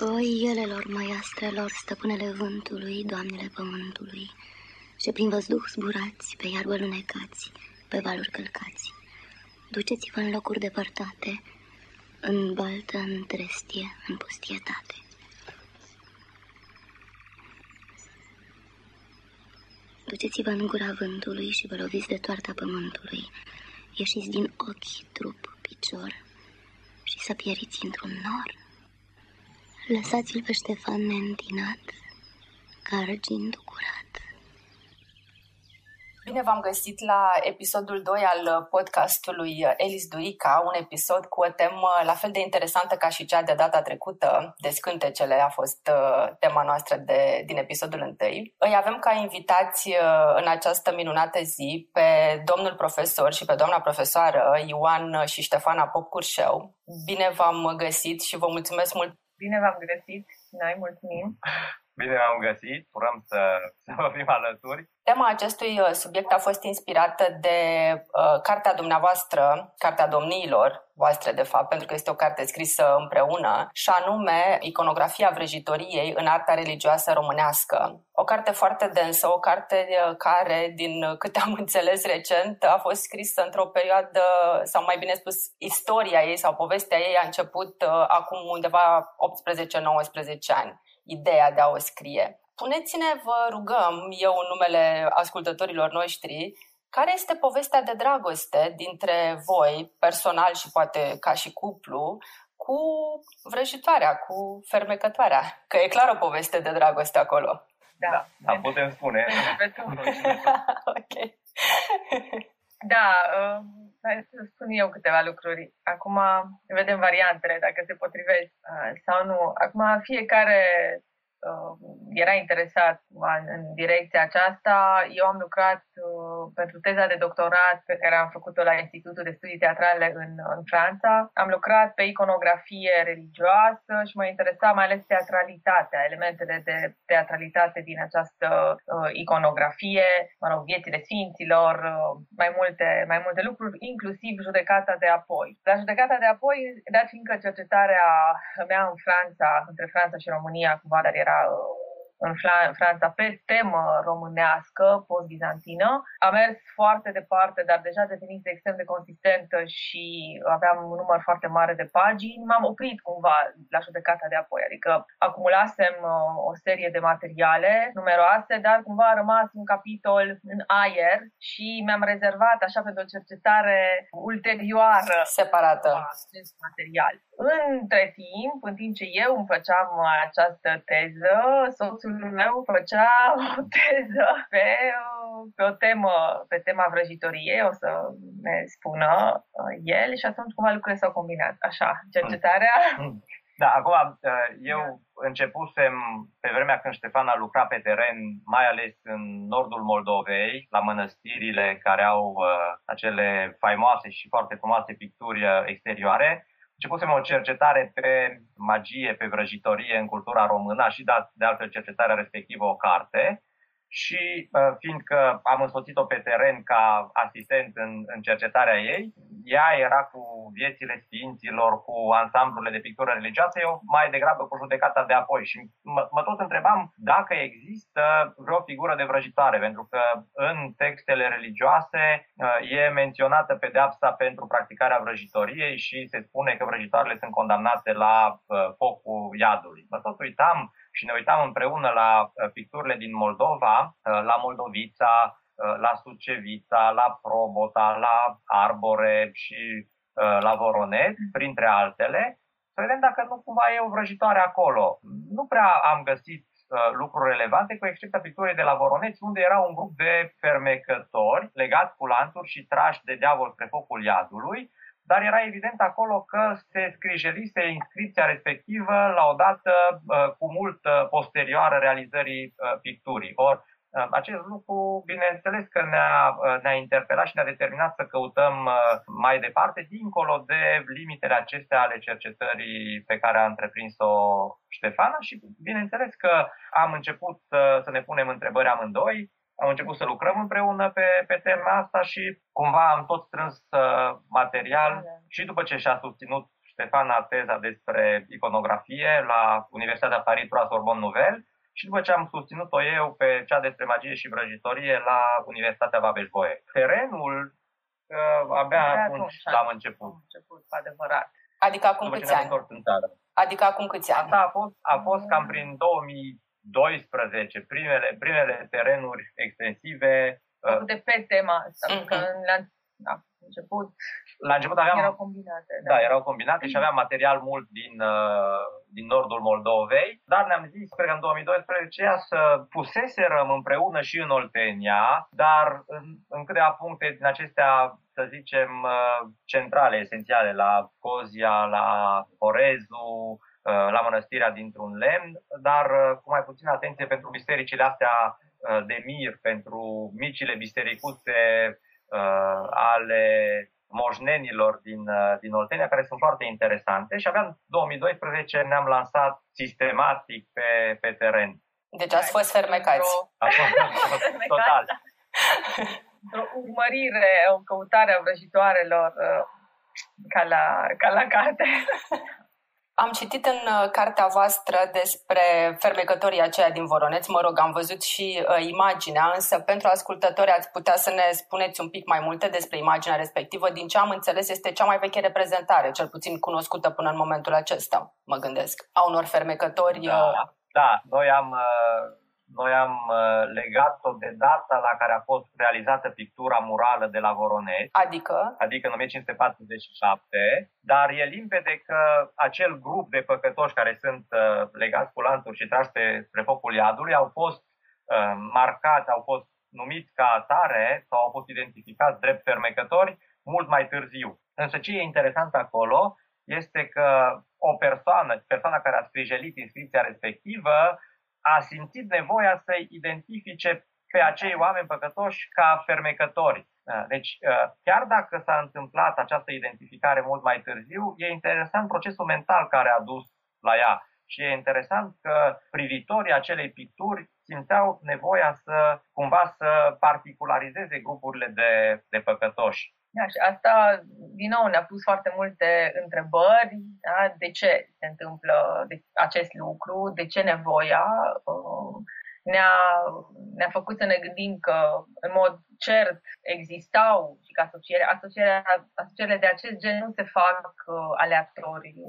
Oi, elelor, măiastrelor, stăpânele vântului, doamnele pământului, și prin văzduh zburați, pe iarbă lunecați, pe valuri călcați. Duceți-vă în locuri depărtate, în baltă, în trestie, în pustietate. Duceți-vă în gura vântului și vă loviți de toarta pământului. Ieșiți din ochi, trup, picior și să pieriți într-un nor. Lăsați-l pe Ștefan neîntinat, ca argintul curat. Bine v-am găsit la episodul 2 al podcastului Elis Duica, un episod cu o temă la fel de interesantă ca și cea de data trecută, de scântecele a fost uh, tema noastră de, din episodul 1. Îi avem ca invitați uh, în această minunată zi pe domnul profesor și pe doamna profesoară Ioan și Ștefana Popcurșeu. Bine v-am găsit și vă mulțumesc mult Bine v-am găsit și noi mulțumim. Bine v-am găsit, urăm să, să vă fim alături. Tema acestui uh, subiect a fost inspirată de uh, cartea dumneavoastră, Cartea Domniilor voastre, de fapt, pentru că este o carte scrisă împreună, și anume Iconografia vrăjitoriei în arta religioasă românească. O carte foarte densă, o carte uh, care, din câte am înțeles recent, a fost scrisă într-o perioadă, sau mai bine spus, istoria ei sau povestea ei a început uh, acum undeva 18-19 ani ideea de a o scrie. Puneți-ne, vă rugăm, eu în numele ascultătorilor noștri, care este povestea de dragoste dintre voi, personal și poate ca și cuplu, cu vrăjitoarea, cu fermecătoarea? Că e clar o poveste de dragoste acolo. Da, da, da putem spune. ok. Da, uh, hai să spun eu câteva lucruri. Acum vedem variantele, dacă se potrivesc uh, sau nu. Acum fiecare uh, era interesat în direcția aceasta. Eu am lucrat uh, pentru teza de doctorat pe care am făcut-o la Institutul de Studii Teatrale în, în Franța. Am lucrat pe iconografie religioasă și mă interesa mai ales teatralitatea, elementele de teatralitate din această uh, iconografie, mă rog, viețile sfinților, uh, mai, multe, mai multe lucruri, inclusiv judecata de apoi. La judecata de apoi, dat fiindcă cercetarea mea în Franța, între Franța și România, cumva, dar era uh, în Franța pe temă românească, post-bizantină. A mers foarte departe, dar deja devenise extrem de consistentă și aveam un număr foarte mare de pagini. M-am oprit cumva la judecata de apoi, adică acumulasem uh, o serie de materiale numeroase, dar cumva a rămas un capitol în aer și mi-am rezervat așa pentru o cercetare ulterioară separată acest material. Între timp, în timp ce eu îmi făceam această teză, soțul soțul meu făcea o teză pe, pe o temă, pe tema vrăjitoriei, o să ne spună uh, el și atunci cumva lucrurile s-au combinat. Așa, cercetarea... Mm. Da, acum uh, eu începusem pe vremea când Ștefan a lucrat pe teren, mai ales în nordul Moldovei, la mănăstirile care au uh, acele faimoase și foarte frumoase picturi exterioare începusem o cercetare pe magie, pe vrăjitorie în cultura română și dat de altfel cercetarea respectivă o carte și uh, fiindcă am însoțit-o pe teren ca asistent în, în cercetarea ei, ea era cu viețile sfinților, cu ansamblurile de pictură religioasă, eu mai degrabă cu judecata de apoi și mă, mă tot întrebam dacă există vreo figură de vrăjitoare, pentru că în textele religioase uh, e menționată pedeapsa pentru practicarea vrăjitoriei și se spune că vrăjitoarele sunt condamnate la uh, focul iadului. Mă tot uitam și ne uitam împreună la uh, picturile din Moldova, uh, la Moldovița, uh, la Sucevița, la Probota, la Arbore și la Voronet, printre altele, să vedem dacă nu cumva e o vrăjitoare acolo. Nu prea am găsit lucruri relevante, cu excepția picturii de la Voroneț, unde era un grup de fermecători legați cu lanțuri și trași de diavol spre focul iadului, dar era evident acolo că se scrijelise inscripția respectivă la o dată uh, cu mult uh, posterioară realizării uh, picturii. Or, acest lucru, bineînțeles că ne-a, ne-a interpelat și ne-a determinat să căutăm mai departe, dincolo de limitele acestea ale cercetării pe care a întreprins-o Ștefana și bineînțeles că am început să ne punem întrebări amândoi, am început să lucrăm împreună pe, pe tema asta și cumva am tot strâns uh, material da, da. și după ce și-a susținut Ștefana teza despre iconografie la Universitatea Paris la Sorbonne Nouvelle și după ce am susținut-o eu pe cea despre magie și vrăjitorie la Universitatea Babeș-Bolyai. Terenul uh, abia de atunci l-am început. Am început, adevărat. Adică acum câți ani? În țară. Adică acum câți ani? Asta a fost, a fost cam prin 2012, primele, primele terenuri extensive. Uh, de pe tema asta, mm-hmm. că la, la început la început aveam... Erau combinate. Da, da erau combinate și aveam material mult din, uh, din nordul Moldovei, dar ne-am zis, cred că în 2012, să puseserăm împreună și în Oltenia, dar în, în câteva puncte din acestea, să zicem, uh, centrale, esențiale, la Cozia, la Orezu, uh, la mănăstirea dintr-un lemn, dar cu mai puțină atenție pentru bisericile astea de mir, pentru micile bisericuțe ale moșnenilor din, uh, din Oltenia, care sunt foarte interesante și abia în 2012 ne-am lansat sistematic pe, pe teren. Deci ați fost fermecați. Total. o urmărire, o căutare a vrăjitoarelor uh, ca la, ca la carte. Am citit în uh, cartea voastră despre fermecătorii aceia din Voroneț, mă rog, am văzut și uh, imaginea, însă pentru ascultători ați putea să ne spuneți un pic mai multe despre imaginea respectivă. Din ce am înțeles, este cea mai veche reprezentare, cel puțin cunoscută până în momentul acesta, mă gândesc, a unor fermecători. Da, uh... da noi am uh noi am uh, legat-o de data la care a fost realizată pictura murală de la Voronești. Adică? Adică în 1547, dar e limpede că acel grup de păcătoși care sunt uh, legați cu lanțuri și trași pe, pe focul iadului au fost uh, marcați, au fost numiți ca atare sau au fost identificați drept fermecători mult mai târziu. Însă ce e interesant acolo este că o persoană, persoana care a sprijelit inscripția respectivă, a simțit nevoia să identifice pe acei oameni păcătoși ca fermecători. Da, deci, uh, chiar dacă s-a întâmplat această identificare mult mai târziu, e interesant procesul mental care a dus la ea. Și e interesant că privitorii acelei picturi simțeau nevoia să cumva să particularizeze grupurile de, de păcătoși. Da, și asta, din nou, ne-a pus foarte multe întrebări. Da? De ce se întâmplă de acest lucru? De ce nevoia? Uh, ne-a, ne-a făcut să ne gândim că, în mod cert, existau și că asociere, asocierea, asocierile de acest gen nu se fac uh, aleatoriu.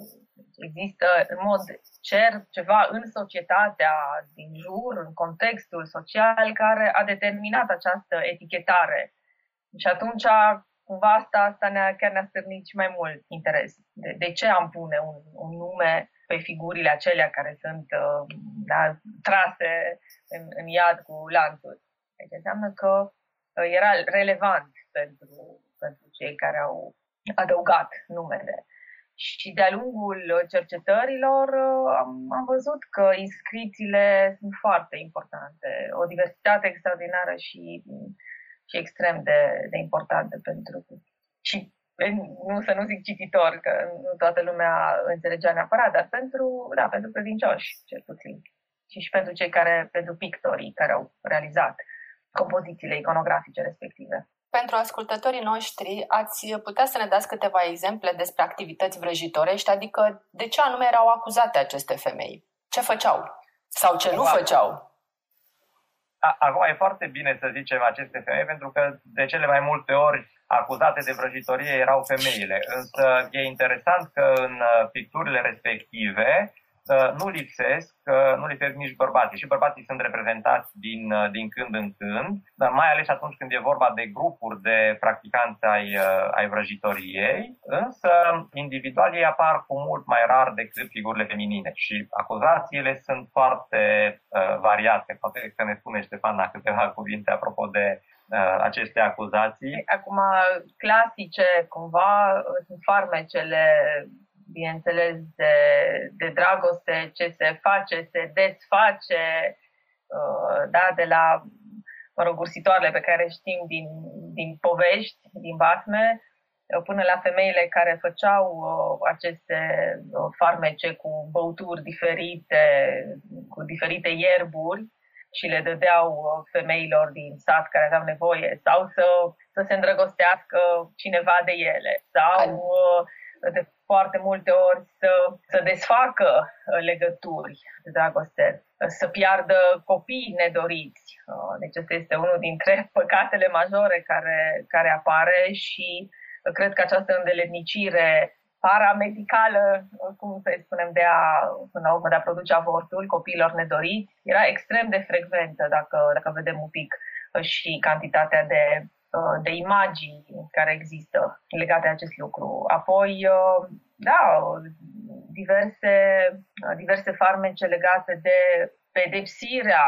Există, în mod cert, ceva în societatea din jur, în contextul social, care a determinat această etichetare. Și atunci cumva asta, asta ne-a, chiar ne-a stârnit și mai mult interes. De, de ce am pune un, un nume pe figurile acelea care sunt uh, da, trase în, în iad cu lanțuri? Deci înseamnă că uh, era relevant pentru, pentru cei care au adăugat numele. Și de-a lungul cercetărilor uh, am, am văzut că inscrițiile sunt foarte importante, o diversitate extraordinară și și extrem de, de importante pentru și nu să nu zic cititor, că nu toată lumea înțelegea neapărat, dar pentru, da, pentru credincioși, cel puțin. Și și pentru cei care, pentru pictorii care au realizat compozițiile iconografice respective. Pentru ascultătorii noștri, ați putea să ne dați câteva exemple despre activități vrăjitorești, adică de ce anume erau acuzate aceste femei? Ce făceau? Sau ce nu făceau? Acum e foarte bine să zicem aceste femei, pentru că de cele mai multe ori acuzate de vrăjitorie erau femeile. Însă e interesant că în uh, picturile respective Uh, nu lipsesc, nu lipsesc nici bărbații. Și bărbații sunt reprezentați din, uh, din când în când, dar mai ales atunci când e vorba de grupuri de practicanți ai, uh, ai vrăjitoriei, însă individual ei apar cu mult mai rar decât figurile feminine și acuzațiile sunt foarte uh, variate. Poate că ne spune Ștefana câteva cuvinte apropo de uh, aceste acuzații. Acum, clasice, cumva, sunt farmecele bineînțeles, de, de dragoste, ce se face, se desface, uh, da, de la, mă rog, ursitoarele pe care știm din, din povești, din basme, uh, până la femeile care făceau uh, aceste farmece cu băuturi diferite, cu diferite ierburi și le dădeau femeilor din sat care aveau nevoie sau să, să se îndrăgostească cineva de ele sau de foarte multe ori să, să desfacă uh, legături de dragoste, să piardă copii nedoriți. Uh, deci asta este unul dintre păcatele majore care, care apare și cred că această îndeletnicire paramedicală, cum să spunem, de a, până la urmă, de a produce avortul copiilor nedoriți, era extrem de frecventă, dacă, dacă vedem un pic și cantitatea de Uh, de imagini care există legate de acest lucru. Apoi, uh, da, diverse, uh, diverse farmece legate de pedepsirea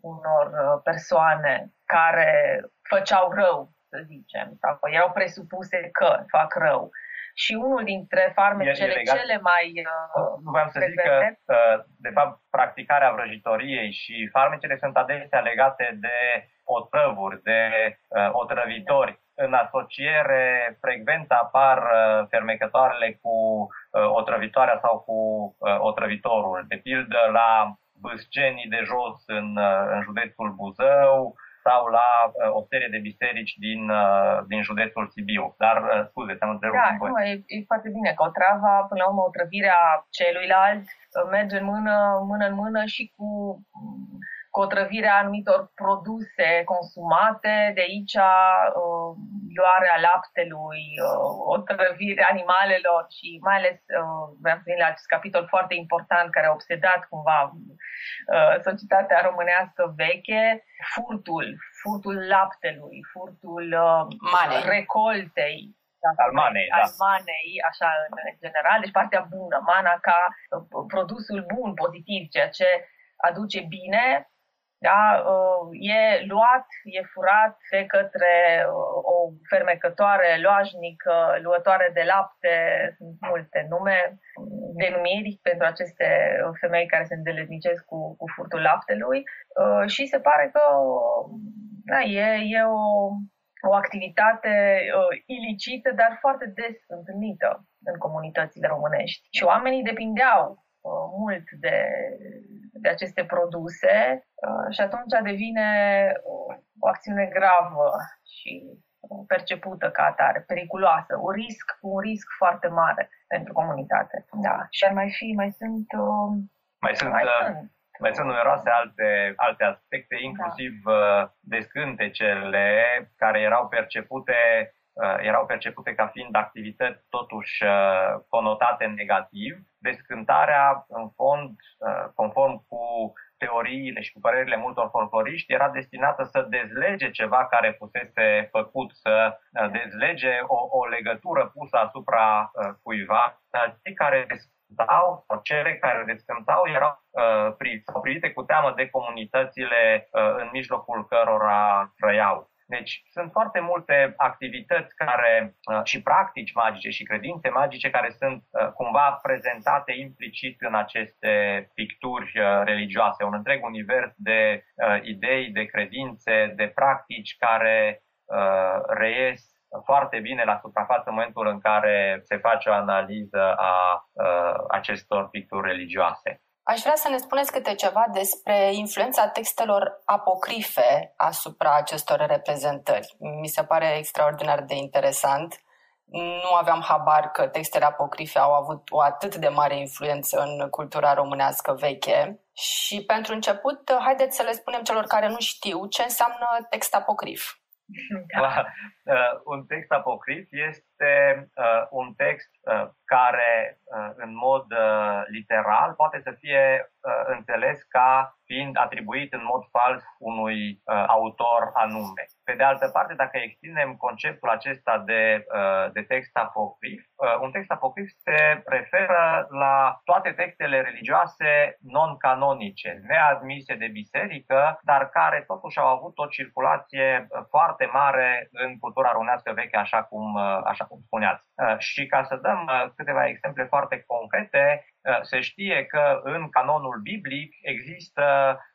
unor persoane care făceau rău, să zicem, sau erau presupuse că fac rău. Și unul dintre farmecele legat, cele mai uh, Nu vreau să zic că, de fapt, practicarea vrăjitoriei și farmecele sunt adesea legate de otrăvuri, de uh, otrăvitori. În asociere frecvent apar uh, fermecătoarele cu uh, otrăvitoarea sau cu uh, otrăvitorul. De pildă la Bâscenii de jos în, uh, în județul Buzău, sau la uh, o serie de biserici din, uh, din județul Sibiu. Dar, uh, scuze, te-am întrerupt. Da, nu, e, e foarte bine că o travă, până la urmă, o trăvirea celuilalt uh, merge în mână, mână în mână și cu cu otrăvirea anumitor produse consumate, de aici uh, luarea laptelui, uh, otrăvirea animalelor și mai ales, uh, vreau să vin la acest capitol foarte important care a obsedat cumva uh, societatea românească veche, furtul, furtul laptelui, furtul uh, recoltei, al manei, da. al manei, așa în general, deci partea bună, mana ca uh, produsul bun, pozitiv, ceea ce aduce bine, da? Uh, e luat, e furat de către uh, o fermecătoare loajnică, luătoare de lapte, sunt multe nume, denumiri pentru aceste femei care se îndeletnicesc cu, cu furtul laptelui uh, și se pare că da, e, e o, o activitate ilicită, dar foarte des întâlnită în comunitățile românești. Și oamenii depindeau mult de, de aceste produse uh, și atunci devine o acțiune gravă și percepută ca atare, periculoasă, un risc, un risc foarte mare pentru comunitate. Da. Și ar mai fi, mai sunt... Uh, mai sunt, mai uh, sunt, mai sunt numeroase alte, alte aspecte, inclusiv da. descântecele care erau percepute erau percepute ca fiind activități totuși conotate negativ descântarea, în fond, uh, conform cu teoriile și cu părerile multor folcloriști, era destinată să dezlege ceva care fusese făcut, să uh, dezlege o, o legătură pusă asupra uh, cuiva. Cei care descântau, sau cele care descântau, erau uh, privite cu teamă de comunitățile uh, în mijlocul cărora trăiau. Deci sunt foarte multe activități care uh, și practici magice și credințe magice care sunt uh, cumva prezentate implicit în aceste picturi uh, religioase, un întreg univers de idei, de credințe, de practici care reies foarte bine la suprafață în momentul în care se face o analiză a acestor picturi religioase. Aș vrea să ne spuneți câte ceva despre influența textelor apocrife asupra acestor reprezentări. Mi se pare extraordinar de interesant. Nu aveam habar că textele apocrife au avut o atât de mare influență în cultura românească veche. Și pentru început, haideți să le spunem celor care nu știu ce înseamnă text apocrif. Da. Uh, un text apocrif este uh, un text uh, care, uh, în mod uh, literal, poate să fie uh, înțeles ca fiind atribuit în mod fals unui uh, autor anume. Pe de altă parte, dacă extindem conceptul acesta de, uh, de text apocrif, uh, un text apocrif se referă la toate textele religioase non-canonice, neadmise de biserică, dar care totuși au avut o circulație foarte mare în cultura românească veche, așa cum, așa cum spuneați. Și ca să dăm câteva exemple foarte concrete, se știe că în canonul biblic există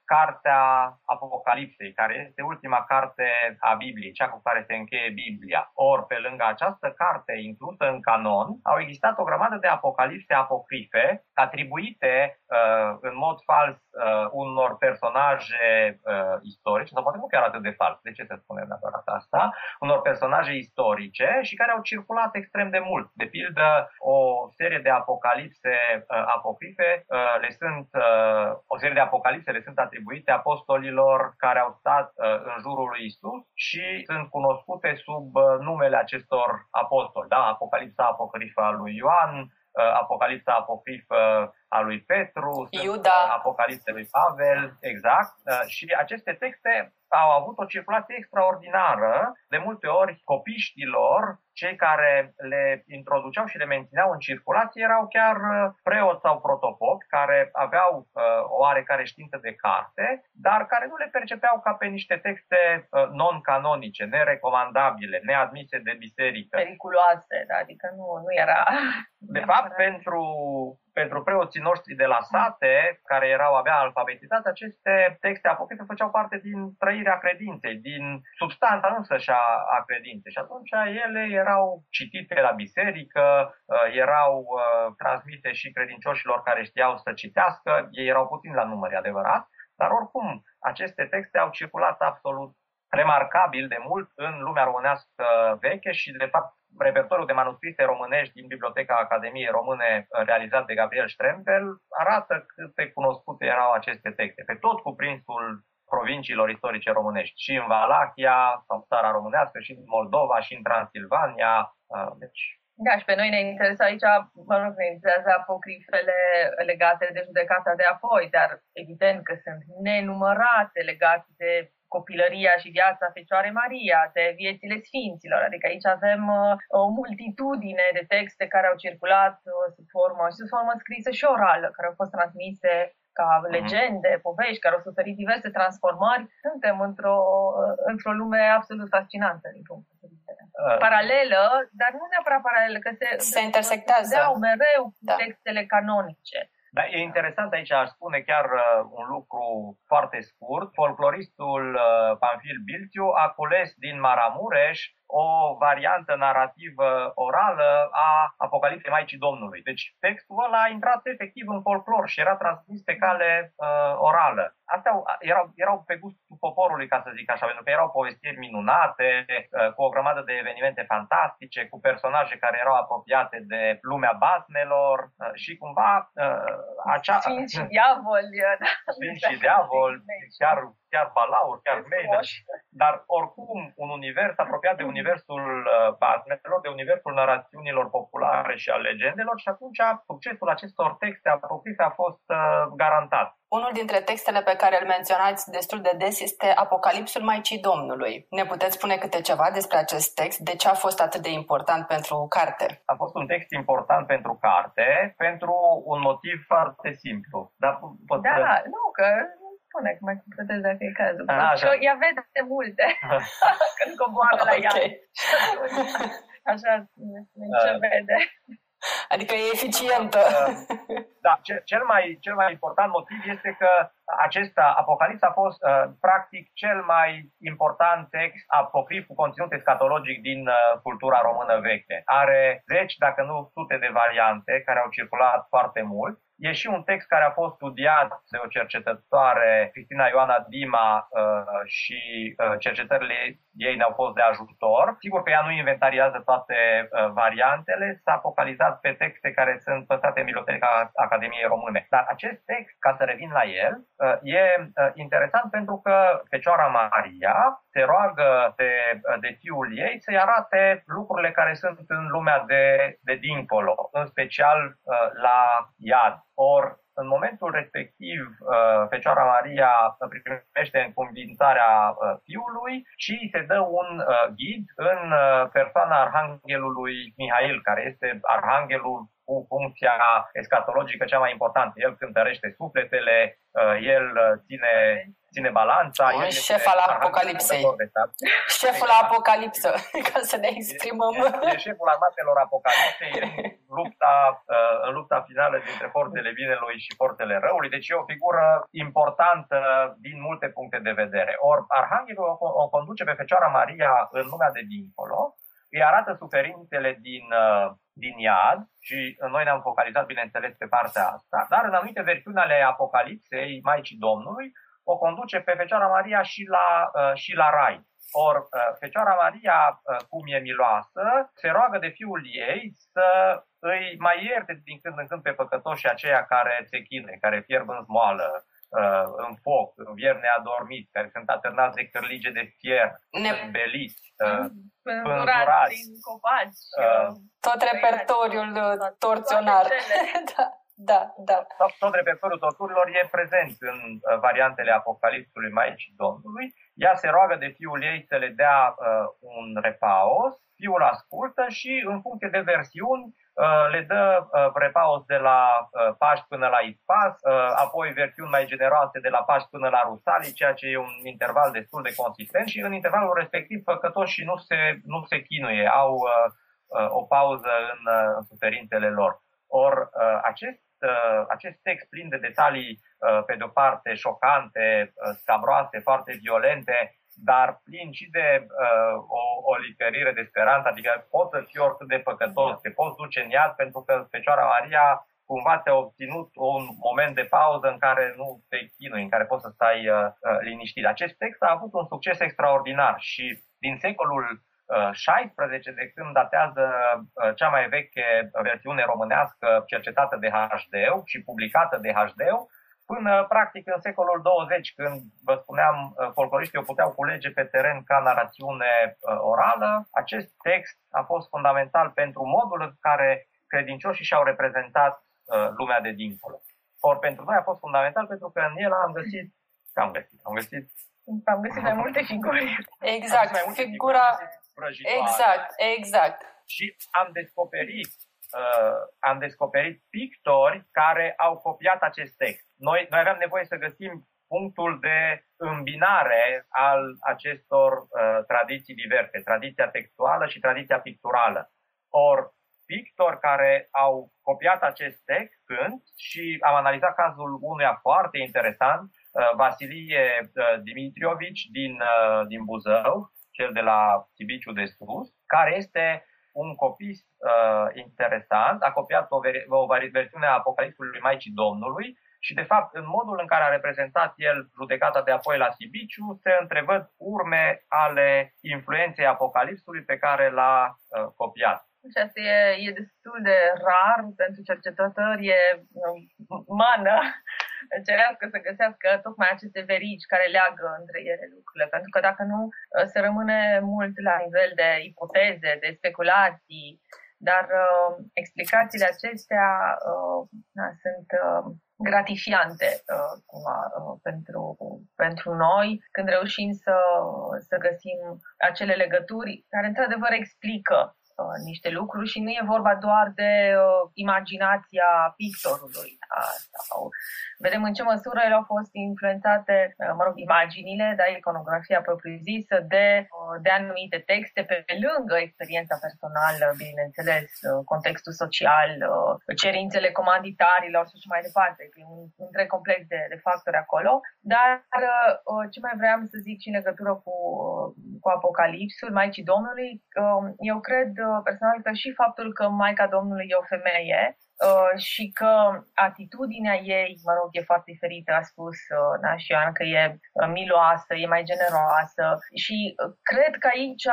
cartea Apocalipsei, care este ultima carte a Bibliei, cea cu care se încheie Biblia. Ori, pe lângă această carte inclusă în canon, au existat o grămadă de apocalipse apocrife atribuite uh, în mod fals uh, unor personaje uh, istorice, sau poate nu chiar atât de fals, de ce se spune neapărat asta, unor personaje istorice și care au circulat extrem de mult. De pildă, o serie de apocalipse uh, apocrife uh, le sunt, uh, o serie de apocalipse le sunt atribuite apostolilor care au stat uh, în jurul lui Isus și sunt cunoscute sub uh, numele acestor apostoli. Da? Apocalipsa apocrifă a lui Ioan, uh, Apocalipsa apocrifă a lui Petru, Iuda. Apocalipsa lui Pavel, exact. Și aceste texte au avut o circulație extraordinară. De multe ori, copiștilor, cei care le introduceau și le mențineau în circulație, erau chiar preoți sau protopopi, care aveau uh, o oarecare știință de carte, dar care nu le percepeau ca pe niște texte uh, non-canonice, nerecomandabile, neadmise de biserică. Periculoase, da? adică nu, nu era... De fapt, pentru pentru preoții noștri de la sate, care erau abia alfabetizați, aceste texte apocrife făceau parte din trăirea credinței, din substanța însă și a, a credinței. Și atunci ele erau citite la biserică, uh, erau uh, transmise și credincioșilor care știau să citească, ei erau puțin la număr, adevărat, dar oricum aceste texte au circulat absolut remarcabil de mult în lumea românească veche și, de fapt, repertoriul de manuscrise românești din Biblioteca Academiei Române uh, realizat de Gabriel Strempel arată cât de cunoscute erau aceste texte, pe tot cuprinsul provinciilor istorice românești, și în Valahia, sau țara românească, și în Moldova, și în Transilvania. Uh, deci, da, și pe noi ne interesează aici, mă rog, ne interesează apocrifele legate de judecata de apoi, dar evident că sunt nenumărate legate de copilăria și viața Fecioarei Maria, de viețile Sfinților. Adică aici avem uh, o multitudine de texte care au circulat uh, sub formă și sub formă scrisă și orală, care au fost transmise ca mhm. legende, povești, care au suferit diverse transformări. Suntem într-o, uh, într-o lume absolut fascinantă din punct de vedere. Uh. Paralelă, dar nu neapărat paralelă, că se, se intersectează. mereu da. textele canonice. Dar e interesant aici, aș spune chiar uh, un lucru foarte scurt. Folcloristul uh, Panfil Bilțiu a cules din Maramureș o variantă narrativă orală a Apocalipsei Maicii Domnului. Deci textul ăla a intrat efectiv în folclor și era transmis pe cale uh, orală. Astea erau, erau pe gustul poporului, ca să zic așa, pentru că erau povestiri minunate, uh, cu o grămadă de evenimente fantastice, cu personaje care erau apropiate de lumea baznelor uh, și cumva uh, acea... Sfinți și diavoli. Da. Sfinți și diavoli, chiar chiar balauri, chiar mail, dar oricum un univers apropiat de universul uh, de universul narațiunilor populare și a legendelor și atunci succesul acestor texte apropiate a fost uh, garantat. Unul dintre textele pe care îl menționați destul de des este Apocalipsul Maicii Domnului. Ne puteți spune câte ceva despre acest text? De ce a fost atât de important pentru carte? A fost un text important pentru carte, pentru un motiv foarte simplu. Dar pot da, nu, că spune că mai completez dacă e cazul. A, așa. ea vede multe când coboară la ea. Așa, ce vede. Adică e eficientă. Da, cel mai, cel mai important motiv este că acesta, Apocalipsa, a fost uh, practic cel mai important text apocrif cu conținut escatologic din uh, cultura română veche. Are zeci, dacă nu sute de variante care au circulat foarte mult E și un text care a fost studiat de o cercetătoare, Cristina Ioana Dima, uh, și uh, cercetările ei ne-au fost de ajutor. Sigur că ea nu inventariază toate uh, variantele, s-a focalizat pe texte care sunt păstrate în Biblioteca Academiei Române. Dar acest text, ca să revin la el, e interesant pentru că Fecioara Maria se roagă de, de fiul ei să-i arate lucrurile care sunt în lumea de, de dincolo, în special la iad. Or, în momentul respectiv, uh, Fecioara Maria primește înconvințarea uh, fiului și se dă un uh, ghid în persoana Arhanghelului Mihail, care este Arhanghelul cu funcția escatologică cea mai importantă. El cântărește sufletele, el ține ține balanța. Un șef al apocalipsei. Șeful la apocalipsă, ca să ne exprimăm. E, e șeful armatelor apocalipsei în lupta, uh, în lupta finală dintre forțele binelui și forțele răului. Deci e o figură importantă din multe puncte de vedere. Or, Arhanghelul o, o conduce pe Fecioara Maria în lumea de dincolo, îi arată suferințele din, uh, din iad și noi ne-am focalizat, bineînțeles, pe partea asta, dar în anumite versiuni ale Apocalipsei, Maicii Domnului, o conduce pe Fecioara Maria și la, uh, și la Rai. Or, uh, Fecioara Maria, uh, cum e miloasă, se roagă de fiul ei să îi mai ierte din când în când pe păcătoșii aceia care se chine, care fierb în zmoală, în foc, în vierne adormit, care sunt atârnați de cărlige de fier, ne... îmbeliți, pânzurați din copaci. Tot repertoriul torționar. da. Da, da. Tot repertoriul torturilor e prezent în uh, variantele Apocalipsului Maicii Domnului. Ea se roagă de fiul ei să le dea uh, un repaos, fiul ascultă și în funcție de versiuni uh, le dă uh, repaos de la uh, Paști până la Ispas, uh, apoi versiuni mai generoase de la Paști până la Rusalii, ceea ce e un interval destul de consistent și în intervalul respectiv păcătoșii nu se, nu se chinuie, au uh, uh, o pauză în, uh, în suferințele lor. Or, uh, acest Uh, acest text plin de detalii, uh, pe de-o parte, șocante, uh, scabroase, foarte violente, dar plin și de o, o liperire de speranță, adică poți să fii oricât de păcătos, te poți duce în iad pentru că Fecioara Maria cumva te-a obținut un moment de pauză în care nu te chinui, în care poți să stai uh, liniștit. Acest text a avut un succes extraordinar și din secolul 16, de când datează uh, cea mai veche versiune românească cercetată de HD și publicată de HD, până practic în secolul 20, când, vă spuneam, uh, folcloriștii o puteau culege pe teren ca narațiune uh, orală, acest text a fost fundamental pentru modul în care credincioșii și-au reprezentat lumea de dincolo. Or, pentru noi a fost fundamental pentru că în el am găsit, am găsit, am găsit am găsit mai multe figuri. Exact, mai multe figura vrăjitoare. Exact, exact. Și am descoperit uh, am descoperit pictori care au copiat acest text. Noi, noi aveam nevoie să găsim punctul de îmbinare al acestor uh, tradiții diverse, tradiția textuală și tradiția picturală. Or, pictori care au copiat acest text sunt și am analizat cazul unuia foarte interesant, uh, Vasilie uh, Dimitriovici din, uh, din Buzău, cel de la Tibiciu de Sus, care este un copil uh, interesant, a copiat o, ver- o versiune a Apocalipsului Maicii Domnului și, de fapt, în modul în care a reprezentat el judecata de apoi la Sibiciu, se întrevăd urme ale influenței Apocalipsului pe care l-a uh, copiat. Și asta e, e destul de rar pentru cercetători, e um, mană cerească să găsească tocmai aceste verici care leagă între ele lucrurile. Pentru că dacă nu, uh, se rămâne mult la nivel de ipoteze, de speculații, dar uh, explicațiile acestea uh, na, sunt uh, gratifiante uh, cumva, uh, pentru, pentru noi când reușim să, să găsim acele legături care într-adevăr explică uh, niște lucruri și nu e vorba doar de uh, imaginația pictorului. Da? Sau vedem în ce măsură ele au fost influențate, uh, mă rog, imaginile, da, iconografia propriu-zisă de, uh, de anumite texte pe lângă experiența personală, bineînțeles, uh, contextul social, uh, cerințele comanditarilor și așa mai departe, că e un întreg complex de, de factori acolo. Dar uh, ce mai vreau să zic și în legătură cu, uh, cu Apocalipsul, Maicii Domnului, uh, eu cred uh, personal că și faptul că Maica Domnului e o femeie uh, și că atitudinea ei, mă rog, e foarte diferită, a spus uh, da, și Ioan, că e uh, miloasă, e mai generoasă și uh, cred că aici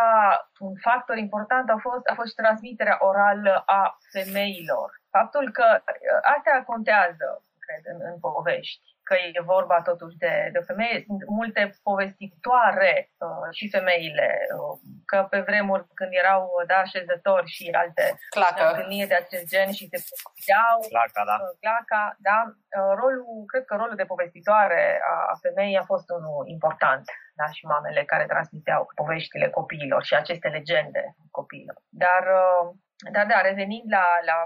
un factor important a fost, a fost transmiterea orală a femeilor. Faptul că uh, astea contează, cred, în, în povești că e vorba totuși de, de o femeie. Sunt multe povestitoare uh, și femeile, uh, că pe vremuri când erau da, așezători și alte Clacă. întâlniri de acest gen și se povesteau. Claca, da. Uh, claca, da. Uh, rolul, cred că rolul de povestitoare a, a femeii a fost unul important. Da, și mamele care transmiteau poveștile copiilor și aceste legende copiilor. Dar uh, dar da, revenind la, la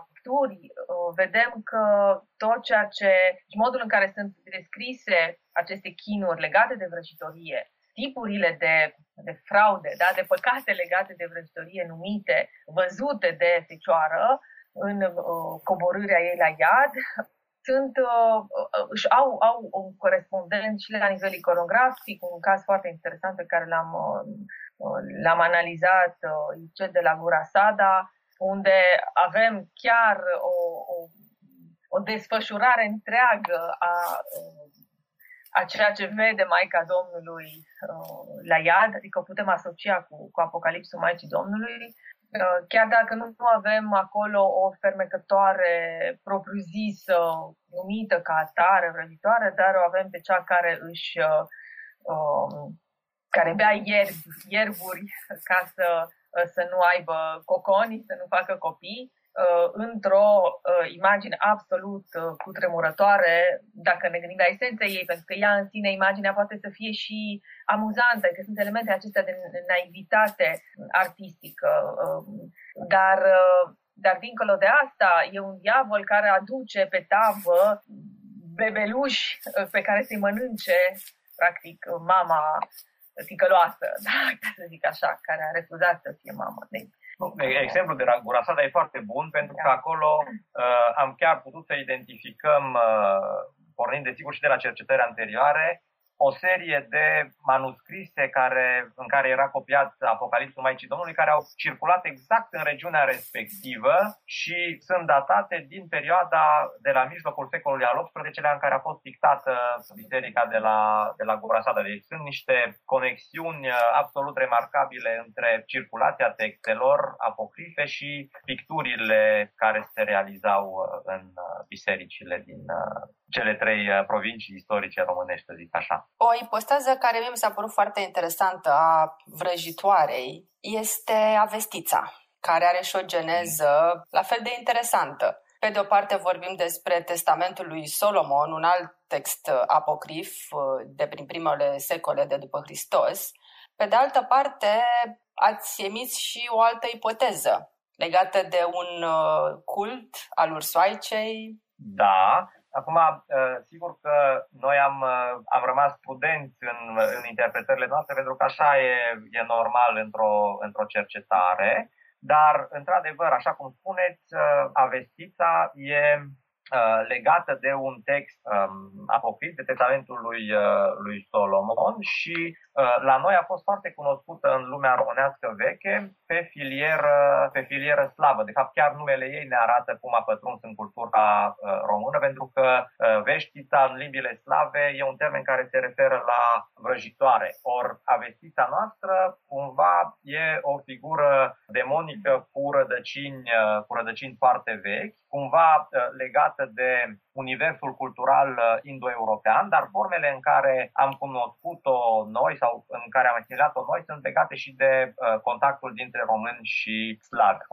picturi, vedem că tot ceea ce, modul în care sunt descrise aceste chinuri legate de vrăjitorie, tipurile de, de fraude, da, de păcate legate de vrăjitorie numite, văzute de fecioară în uh, coborârea ei la iad, sunt, uh, își au, au un corespondent și la nivel iconografic, un caz foarte interesant pe care l-am, uh, l-am analizat, uh, cel de la Gura Sada, unde avem chiar o, o, o desfășurare întreagă a, a ceea ce vede Maica Domnului la iad, adică o putem asocia cu, cu Apocalipsul Maicii Domnului, Uh, chiar dacă nu avem acolo o fermecătoare propriu-zisă, numită ca atare, vrăjitoare, dar o avem pe cea care își uh, um, care bea ierbi, ierburi ca să, uh, să nu aibă coconi, să nu facă copii uh, într-o uh, imagine absolut uh, cutremurătoare, dacă ne gândim la esența ei, pentru că ea în sine, imaginea poate să fie și amuzantă, că sunt elemente acestea de naivitate artistică, uh, dar, uh, dar dincolo de asta, e un diavol care aduce pe tavă bebeluși uh, pe care să-i mănânce, practic, mama ticăloasă, da, ca să zic așa, care a refuzat să fie mamă. Deci, Exemplul de la Gurasada e foarte bun pentru că acolo uh, am chiar putut să identificăm, uh, pornind desigur și de la cercetări anterioare, o serie de manuscrise care, în care era copiat Apocalipsul Maicii Domnului, care au circulat exact în regiunea respectivă și sunt datate din perioada de la mijlocul secolului al XVIII-lea în care a fost dictată biserica de la, de la Gurasada. Deci sunt niște conexiuni absolut remarcabile între circulația textelor apocrife și picturile care se realizau în bisericile din cele trei uh, provincii istorice românești, să zic așa. O ipostază care mie mi s-a părut foarte interesantă a vrăjitoarei este Avestița, care are și o geneză la fel de interesantă. Pe de o parte vorbim despre testamentul lui Solomon, un alt text apocrif uh, de prin primele secole de după Hristos. Pe de altă parte, ați emis și o altă ipoteză legată de un uh, cult al ursoaicei. Da, Acum, uh, sigur că noi am, uh, am rămas prudenți în, în interpretările noastre, pentru că așa e, e normal într-o, într-o cercetare, dar, într-adevăr, așa cum spuneți, uh, avestița e legată de un text um, apocrif de testamentul lui, uh, lui Solomon și uh, la noi a fost foarte cunoscută în lumea românească veche pe filieră, pe filieră slavă. De fapt, chiar numele ei ne arată cum a pătruns în cultura uh, română, pentru că uh, veștița în limbile slave e un termen care se referă la vrăjitoare. Ori avestița noastră cumva e o figură demonică cu rădăcini, uh, cu rădăcini foarte vechi, cumva uh, legată de universul cultural uh, indo-european, dar formele în care am cunoscut-o noi sau în care am asimilat-o noi sunt legate și de uh, contactul dintre români și slavi.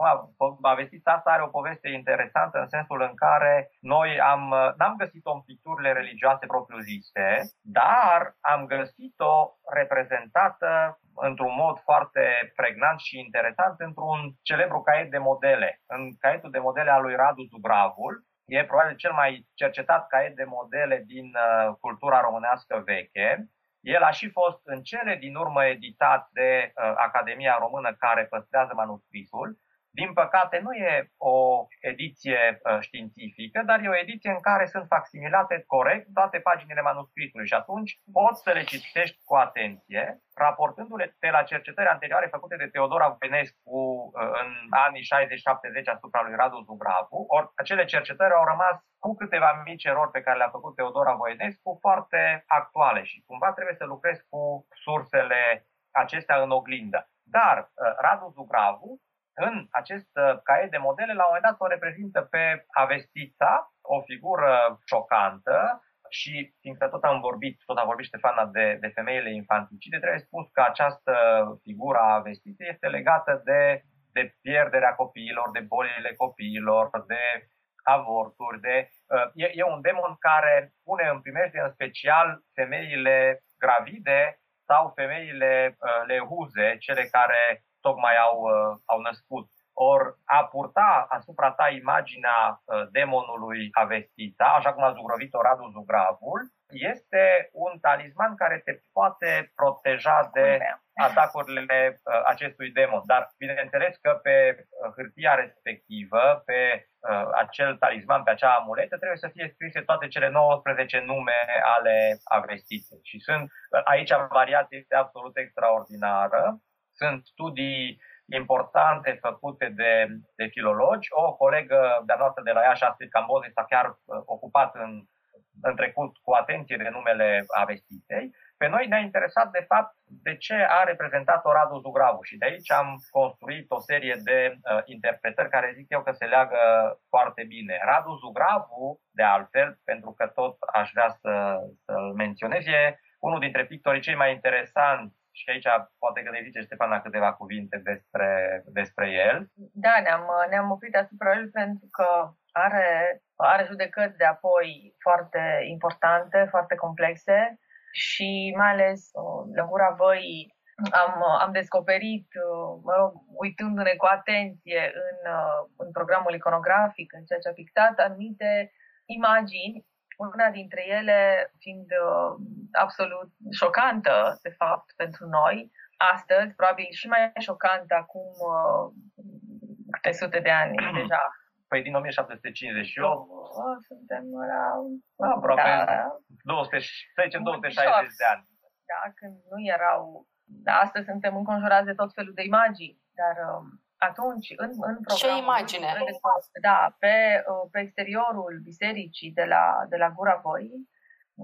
Avestița asta are o poveste interesantă în sensul în care noi am, uh, n-am găsit-o în picturile religioase propriu-zise, dar am găsit-o reprezentată într-un mod foarte pregnant și interesant într-un celebru caiet de modele, în caietul de modele al lui Radu Zubravul, E probabil cel mai cercetat caiet de modele din uh, cultura românească veche. El a și fost în cele din urmă editat de uh, Academia Română care păstrează manuscrisul. Din păcate nu e o ediție uh, științifică, dar e o ediție în care sunt facsimilate corect toate paginile manuscrisului și atunci poți să le citești cu atenție raportându-le de la cercetări anterioare făcute de Teodora Venescu uh, în anii 60-70 asupra lui Radu Zugravu, ori acele cercetări au rămas cu câteva mici erori pe care le-a făcut Teodora Voinescu foarte actuale și cumva trebuie să lucrezi cu sursele acestea în oglindă. Dar uh, Radu Zugravu, în acest uh, caiet de modele, la un moment dat o reprezintă pe Avestița, o figură șocantă, și fiindcă tot am vorbit, tot a vorbit Ștefana de, de femeile infanticide, trebuie spus că această figură a vestitei este legată de, de pierderea copiilor, de bolile copiilor, de avorturi, de, uh, e, e un demon care pune în primește în special femeile gravide sau femeile uh, lehuze, cele care tocmai au, uh, au născut. Or, a purta asupra ta imaginea uh, demonului Avestița, așa cum a zugrăvit-o Radu Zugravul, este un talisman care te poate proteja de atacurile uh, acestui demon. Dar, bineînțeles că pe uh, hârtia respectivă, pe acel talisman, pe acea amuletă, trebuie să fie scrise toate cele 19 nume ale Avestiței. Și sunt, aici variația este absolut extraordinară. Sunt studii importante făcute de, de filologi. O colegă de-a noastră de la Iași, Astrid Camboze, s-a chiar uh, ocupat în, în trecut cu atenție de numele Avestitei. Pe noi ne-a interesat, de fapt, de ce a reprezentat-o Radu Zugravu și de aici am construit o serie de uh, interpretări care zic eu că se leagă foarte bine. Radu Zugravu, de altfel, pentru că tot aș vrea să, să-l menționez, e unul dintre pictorii cei mai interesanți și aici poate că ne zice Ștefana câteva cuvinte despre, despre el. Da, ne-am, ne-am oprit asupra lui pentru că are, are judecăți de apoi foarte importante, foarte complexe și mai ales la gura văii am, am descoperit, mă rog, uitându-ne cu atenție în, în programul iconografic, în ceea ce a pictat, anumite imagini una dintre ele fiind uh, absolut șocantă, de fapt, pentru noi, astăzi, probabil și mai șocantă acum uh, câte sute de ani deja. Păi din 1758. Oh, suntem la... Aproape da, 200, să zicem 260 de ani. Da, când nu erau... Da, astăzi suntem înconjurați de tot felul de imagini, dar um, atunci, în, în program... Ce imagine? Da, pe, uh, pe exteriorul bisericii de la, de la Gura Voi,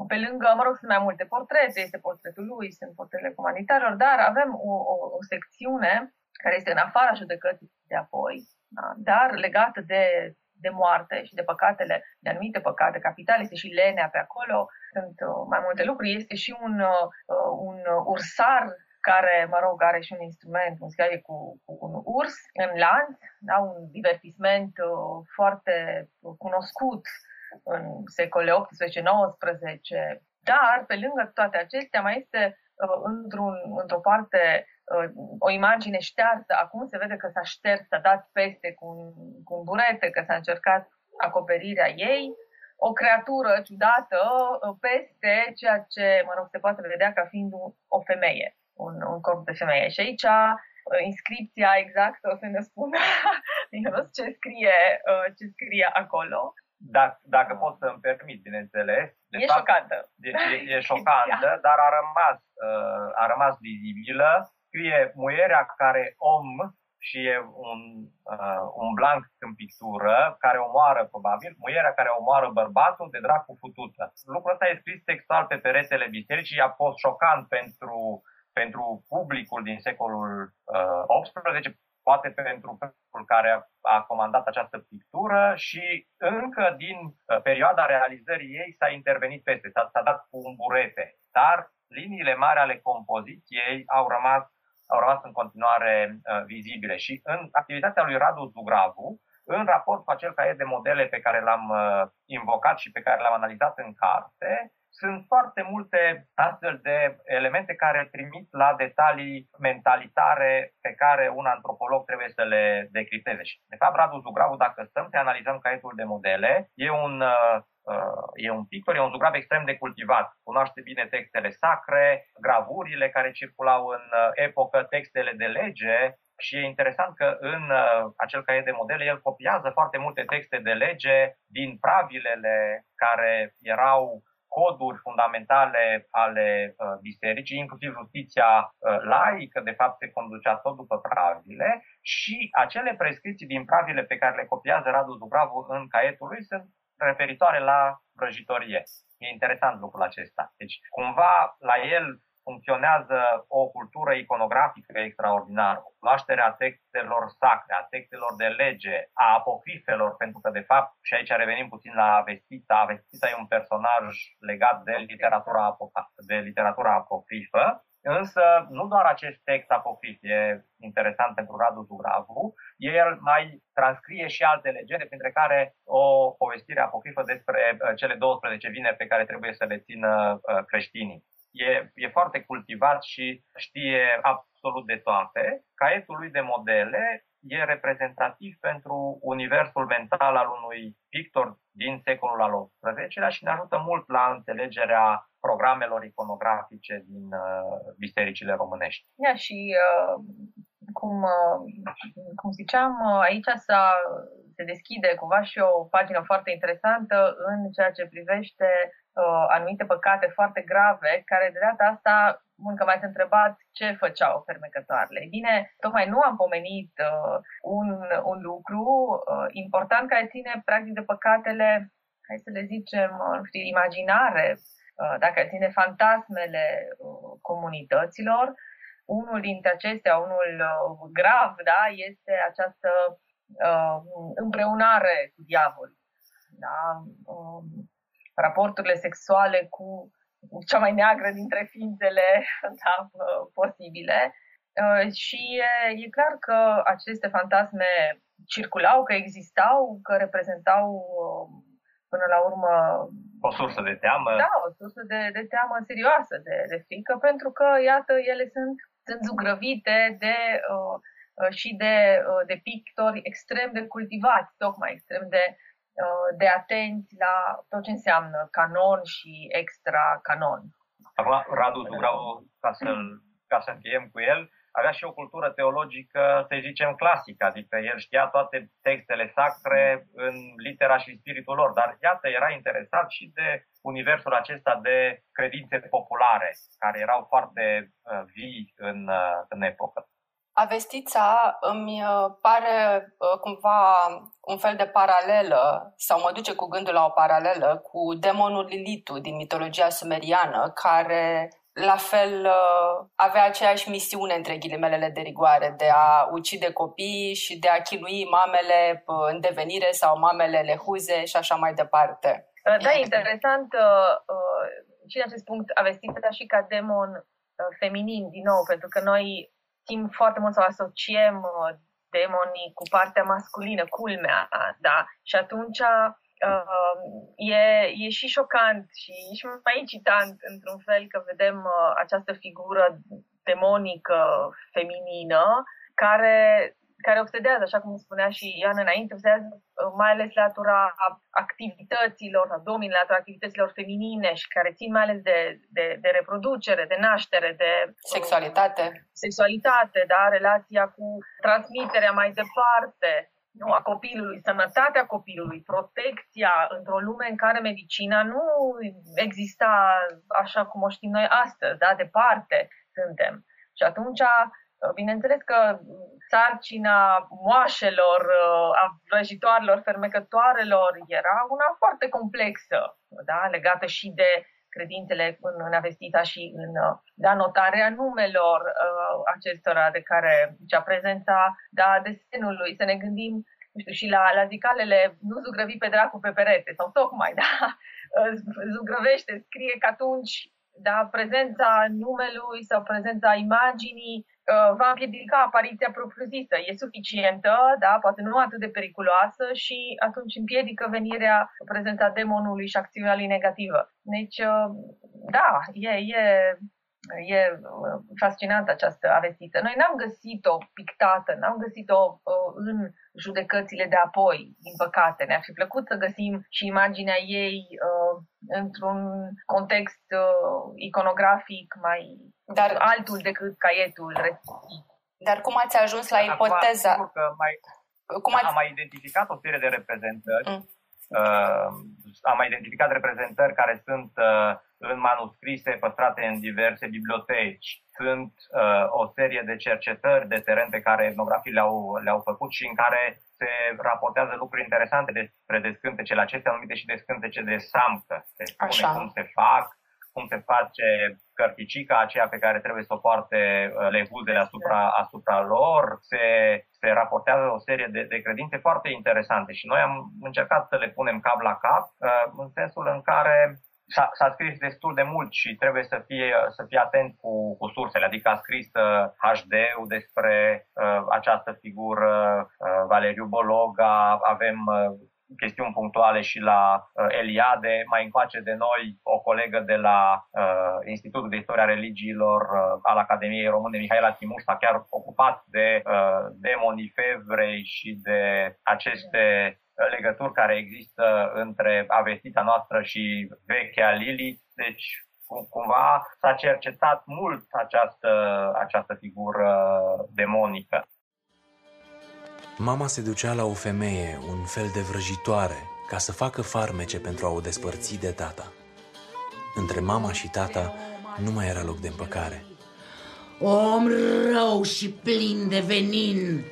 pe lângă, mă rog, sunt mai multe portrete, este portretul lui, sunt portretele comunitarilor, dar avem o, o, o secțiune care este în afara judecății de apoi, da? dar legată de, de moarte și de păcatele, de anumite păcate capitale, este și lenea pe acolo, sunt uh, mai multe lucruri, este și un, uh, un ursar care, mă rog, are și un instrument muzical cu, cu un urs în lanț, da, un divertisment uh, foarte cunoscut în secolele 18-19, dar pe lângă toate acestea mai este uh, într-un, într-o parte uh, o imagine ștearsă, acum se vede că s-a șters, s-a dat peste cu un, cu un burete, că s-a încercat acoperirea ei, o creatură ciudată uh, peste ceea ce, mă rog, se poate vedea ca fiind o femeie un, un corp de femeie. Și aici uh, inscripția exactă o să ne spună ce scrie, uh, ce scrie acolo. Dacă, dacă pot să-mi permit, bineînțeles. De e fapt, șocantă. Deci e, e șocantă, dar a rămas, uh, a rămas vizibilă. Scrie muierea care om și e un, uh, un blanc în pictură care omoară probabil, muierea care omoară bărbatul de dracu futută. Lucrul ăsta e scris textual pe peretele bisericii, a fost șocant pentru pentru publicul din secolul XVIII, uh, poate pentru publicul care a comandat această pictură și încă din uh, perioada realizării ei s-a intervenit peste, s-a, s-a dat cu un burete, dar liniile mari ale compoziției au rămas, au rămas în continuare uh, vizibile. Și în activitatea lui Radu Zugravu, în raport cu acel caiet de modele pe care l-am uh, invocat și pe care l-am analizat în carte, sunt foarte multe astfel de elemente care trimit la detalii mentalitare pe care un antropolog trebuie să le decripteze. De fapt, Radu Zugravu, dacă stăm să analizăm caietul de modele, e un, uh, uh, e un pictor, e un zugrav extrem de cultivat. Cunoaște bine textele sacre, gravurile care circulau în uh, epocă, textele de lege, și e interesant că în uh, acel caiet de modele el copiază foarte multe texte de lege din pravilele care erau coduri fundamentale ale uh, bisericii, inclusiv justiția uh, laică, de fapt se conducea tot după pravile și acele prescripții din pravile pe care le copiază Radu Dubravu în caietul lui sunt referitoare la vrăjitorie. E interesant lucrul acesta. Deci, cumva, la el funcționează o cultură iconografică extraordinară, cunoașterea textelor sacre, a textelor de lege, a apocrifelor, pentru că, de fapt, și aici revenim puțin la Avestita, Avestita e un personaj legat de literatura, de literatura apocrifă, Însă, nu doar acest text apocrif e interesant pentru Radu Zugravu, el mai transcrie și alte legende, printre care o povestire apocrifă despre uh, cele 12 vineri pe care trebuie să le țină uh, creștinii e, e foarte cultivat și știe absolut de toate. Caietul lui de modele e reprezentativ pentru universul mental al unui pictor din secolul al XVIII-lea și ne ajută mult la înțelegerea programelor iconografice din uh, bisericile românești. Ia și uh, cum, uh, cum ziceam, uh, aici s-a, se deschide cumva și o pagină foarte interesantă în ceea ce privește uh, anumite păcate foarte grave, care de data asta, încă mai ați întrebat ce făceau fermecătoarele. Bine, tocmai nu am pomenit uh, un, un lucru uh, important care ține practic de păcatele, hai să le zicem, uh, nu știu, imaginare, uh, dacă ține fantasmele uh, comunităților, unul dintre acestea, unul uh, grav, da, este această uh, împreunare cu diavolul. Da? Uh, raporturile sexuale cu cea mai neagră dintre ființele da, uh, posibile. Uh, și e, e clar că aceste fantasme circulau, că existau, că reprezentau uh, până la urmă o sursă de teamă. Da, o sursă de, de teamă serioasă, de, de frică, pentru că, iată, ele sunt sunt zugrăvite de, uh, uh, și de, uh, de pictori extrem de cultivați, tocmai extrem de, uh, de atenți la tot ce înseamnă canon și extra canon. Acum, Radu Zugrau, ca, să ca să încheiem cu el, avea și o cultură teologică, să zicem, clasică, adică el știa toate textele sacre în litera și spiritul lor, dar iată, era interesat și de universul acesta de credințe populare, care erau foarte uh, vii în, uh, în epocă. Avestița îmi uh, pare cumva un fel de paralelă, sau mă duce cu gândul la o paralelă cu demonul Lilitu din mitologia sumeriană, care la fel uh, avea aceeași misiune, între ghilimelele de rigoare, de a ucide copii și de a chilui mamele uh, în devenire sau mamele lehuze și așa mai departe. Uh, da, e interesant și în acest punct avestița și ca demon feminin, din nou, pentru că noi știm foarte mult să asociem demonii cu partea masculină, culmea, da? Și atunci uh, e, e și șocant și, și mai incitant într-un fel că vedem uh, această figură demonică feminină care, care obsedează, așa cum spunea și Ioan înainte, obsedează uh, mai ales latura activităților, sau domină latura activităților feminine și care țin mai ales de, de, de reproducere, de naștere, de sexualitate. Uh, sexualitate, da, relația cu transmiterea mai departe nu, a copilului, sănătatea copilului, protecția într-o lume în care medicina nu exista așa cum o știm noi astăzi, da, departe suntem. Și atunci, bineînțeles că sarcina moașelor, a vrăjitoarelor, fermecătoarelor era una foarte complexă, da, legată și de credințele în, în Avestita și în da, notarea numelor uh, acestora de care cea prezența da, desenului, să ne gândim nu știu, și la, la zicalele nu zugrăvi pe dracu pe perete sau tocmai, da, zugrăvește, scrie că atunci da, prezența numelui sau prezența imaginii uh, va împiedica apariția propriu-zisă. E suficientă, da, poate nu atât de periculoasă și atunci împiedică venirea, prezența demonului și acțiunea lui negativă. Deci, uh, da, e, e, e uh, fascinantă această avestiță. Noi n-am găsit-o pictată, n-am găsit-o în judecățile de apoi, din păcate. Ne-ar fi plăcut să găsim și imaginea ei uh, într-un context uh, iconografic mai Dar, altul decât caietul respectiv. Dar cum ați ajuns la ipoteza? că mai, cum ați... Am mai identificat o serie de reprezentări. Mm. Uh, am mai identificat reprezentări care sunt uh, în manuscrise păstrate în diverse biblioteci. Sunt uh, o serie de cercetări de teren pe care etnografii le-au, le-au făcut și în care se raportează lucruri interesante despre descântecele acestea numite și descântece de samcă. Se spune Așa. cum se fac, cum se face cărticica aceea pe care trebuie să o poarte uh, lehuzele asupra, asupra lor, se, se raportează o serie de, de credințe foarte interesante și noi am încercat să le punem cap la cap uh, în sensul în care s-a, s-a scris destul de mult și trebuie să fie, să fie atent cu, cu sursele. Adică a scris uh, HD-ul despre uh, această figură, uh, Valeriu Bologa, avem uh, chestiuni punctuale și la uh, Eliade, mai încoace de noi o colegă de la uh, Institutul de Istoria Religiilor uh, al Academiei Române, Mihaela Timuș, s-a chiar ocupat de uh, demonii fevrei și de aceste legături care există între avestita noastră și vechea Lili. Deci, cumva s-a cercetat mult această, această figură demonică. Mama se ducea la o femeie, un fel de vrăjitoare, ca să facă farmece pentru a o despărți de tata. Între mama și tata nu mai era loc de împăcare. Om rău și plin de venin,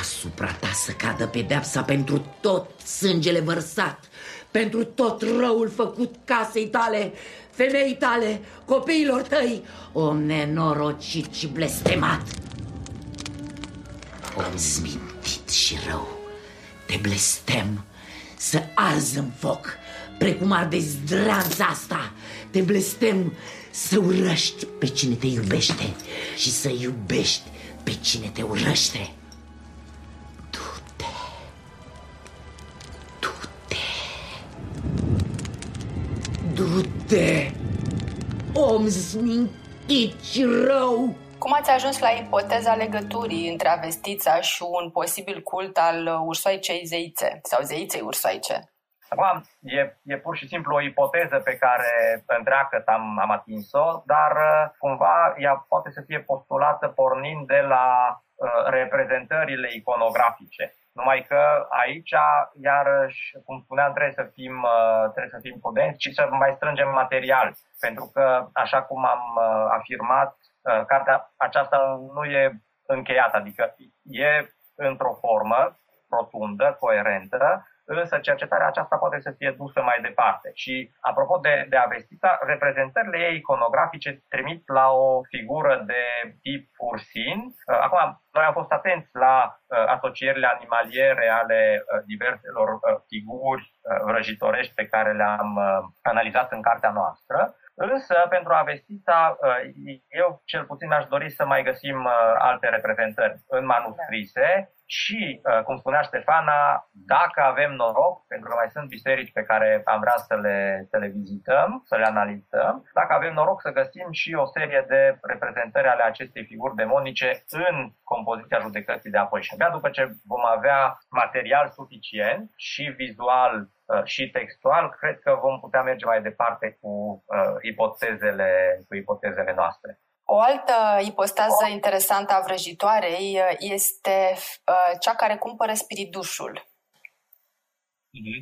asupra ta să cadă pedepsa pentru tot sângele vărsat, pentru tot răul făcut casei tale, femeii tale, copiilor tăi, om nenorocit și blestemat. Om zmintit și rău, te blestem să arzi în foc, precum arde zdranța asta, te blestem să urăști pe cine te iubește și să iubești pe cine te urăște. Du-te, om smintit și rău. Cum ați ajuns la ipoteza legăturii între avestița și un posibil cult al ursoaicei zeițe sau zeiței ursoaice? Acum, e, e pur și simplu o ipoteză pe care întreagă am, am atins-o, dar uh, cumva ea poate să fie postulată pornind de la uh, reprezentările iconografice. Numai că aici, iarăși, cum spuneam, trebuie să fim, uh, trebuie să fim prudenți și să mai strângem material. Pentru că, așa cum am uh, afirmat, uh, cartea aceasta nu e încheiată, adică e într-o formă rotundă, coerentă, însă cercetarea aceasta poate să fie dusă mai departe. Și apropo de, de Avestita, reprezentările ei iconografice trimit la o figură de tip ursin. Uh, acum, noi am fost atenți la uh, asocierile animaliere ale uh, diverselor figuri vrăjitorești pe care le-am analizat în cartea noastră. Însă, pentru Avestita, eu cel puțin aș dori să mai găsim alte reprezentări în manuscrise și, uh, cum spunea Ștefana, dacă avem noroc, pentru că mai sunt biserici pe care am vrea să le, să le vizităm, să le analizăm, dacă avem noroc să găsim și o serie de reprezentări ale acestei figuri demonice în compoziția judecății de apoi. Și abia după ce vom avea material suficient și vizual uh, și textual, cred că vom putea merge mai departe cu uh, ipotezele, cu ipotezele noastre. O altă ipostază interesantă a vrăjitoarei uh, este uh, cea care cumpără spiridușul. Mm-hmm.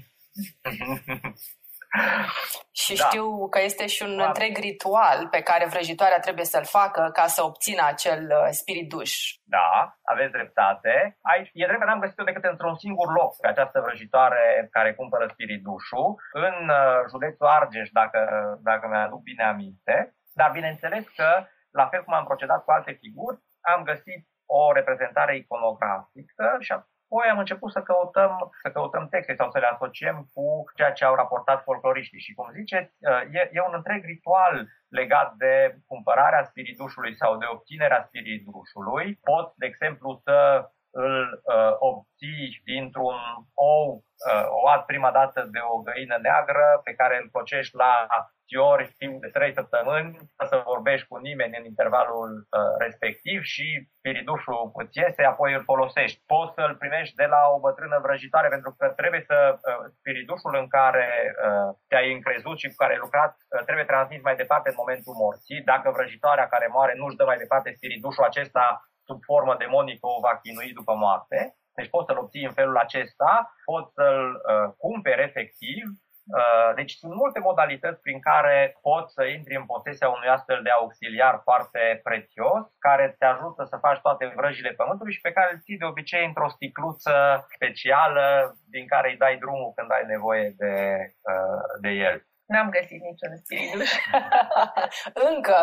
și da. știu că este și un da. întreg ritual pe care vrăjitoarea trebuie să-l facă ca să obțină acel uh, spiriduș. Da, aveți dreptate. Aici e drept că n-am găsit-o decât într-un singur loc pe această vrăjitoare care cumpără spiridușul, în județul Argeș, dacă, dacă mi-aduc bine aminte. Dar bineînțeles că la fel cum am procedat cu alte figuri, am găsit o reprezentare iconografică și apoi am început să căutăm, să căutăm texte sau să le asociem cu ceea ce au raportat folcloriștii. Și cum ziceți, e, e un întreg ritual legat de cumpărarea spiridușului sau de obținerea spiridușului. Pot, de exemplu, să îl uh, obții dintr-un ou uh, oat prima dată de o găină neagră pe care îl cocești la ori timp de trei săptămâni, să vorbești cu nimeni în intervalul uh, respectiv și spiridușul îți iese, apoi îl folosești. Poți să-l primești de la o bătrână vrăjitoare pentru că trebuie să uh, spiridușul în care uh, te-ai încrezut și cu care ai lucrat uh, trebuie transmis mai departe în momentul morții. Dacă vrăjitoarea care moare nu-și dă mai departe spiridușul acesta sub formă demonică o va chinui după moarte. Deci poți să-l obții în felul acesta, poți să-l uh, cumperi efectiv Uh, deci sunt multe modalități prin care poți să intri în posesia unui astfel de auxiliar foarte prețios, care te ajută să faci toate vrăjile pământului și pe care îl ții de obicei într-o sticluță specială din care îi dai drumul când ai nevoie de, uh, de el. N-am găsit niciun spiriduș. Încă.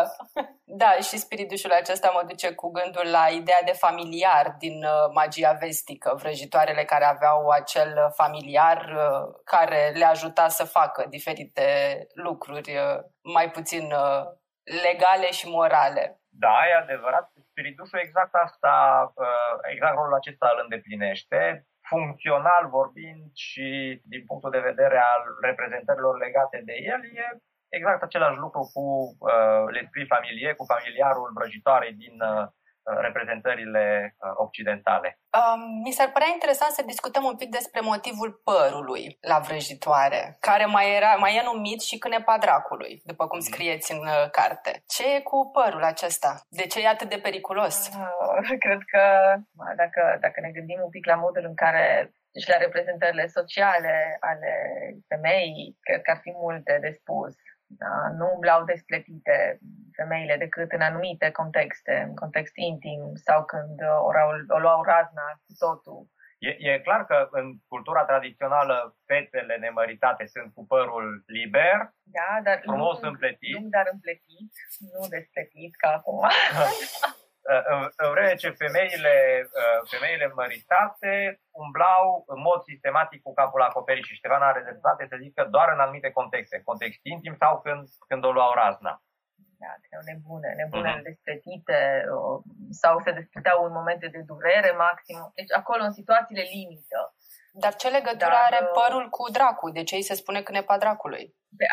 Da, și spiritușul acesta mă duce cu gândul la ideea de familiar din uh, magia vestică, vrăjitoarele care aveau acel familiar uh, care le ajuta să facă diferite lucruri uh, mai puțin legale și morale. Da, e adevărat. Spiritușul exact asta, exact rolul acesta îl îndeplinește funcțional vorbind și din punctul de vedere al reprezentărilor legate de el, e exact același lucru cu uh, l'esprit familier, cu familiarul vrăjitoarei din uh, reprezentările uh, occidentale. Um, mi s-ar părea interesant să discutăm un pic despre motivul părului la vrăjitoare, care mai, era, mai e numit și cânepa dracului, după cum mhm. scrieți în uh, carte. Ce e cu părul acesta? De ce e atât de periculos? Uh, cred că dacă, dacă ne gândim un pic la modul în care și la reprezentările sociale ale femeii, cred că ar fi multe de spus. Da? Nu umblau despletite femeile decât în anumite contexte, în context intim sau când o, o luau razna cu totul. E, e clar că în cultura tradițională fetele nemăritate sunt cu părul liber, da, dar frumos nu, împletit. Nu, dar împletit, nu despletit ca acum. în vreme ce femeile, uh, femeile măritate umblau în mod sistematic cu capul acoperit și Ștefan are dreptate să zică doar în anumite contexte, context intim sau când, când o luau razna. Da, erau nebune, nebune uh-huh. despletite sau se despleteau în momente de durere maxim. Deci acolo, în situațiile limită. Dar ce legătură Dar, are uh, părul cu dracu? De ce îi se spune cânepa dracului?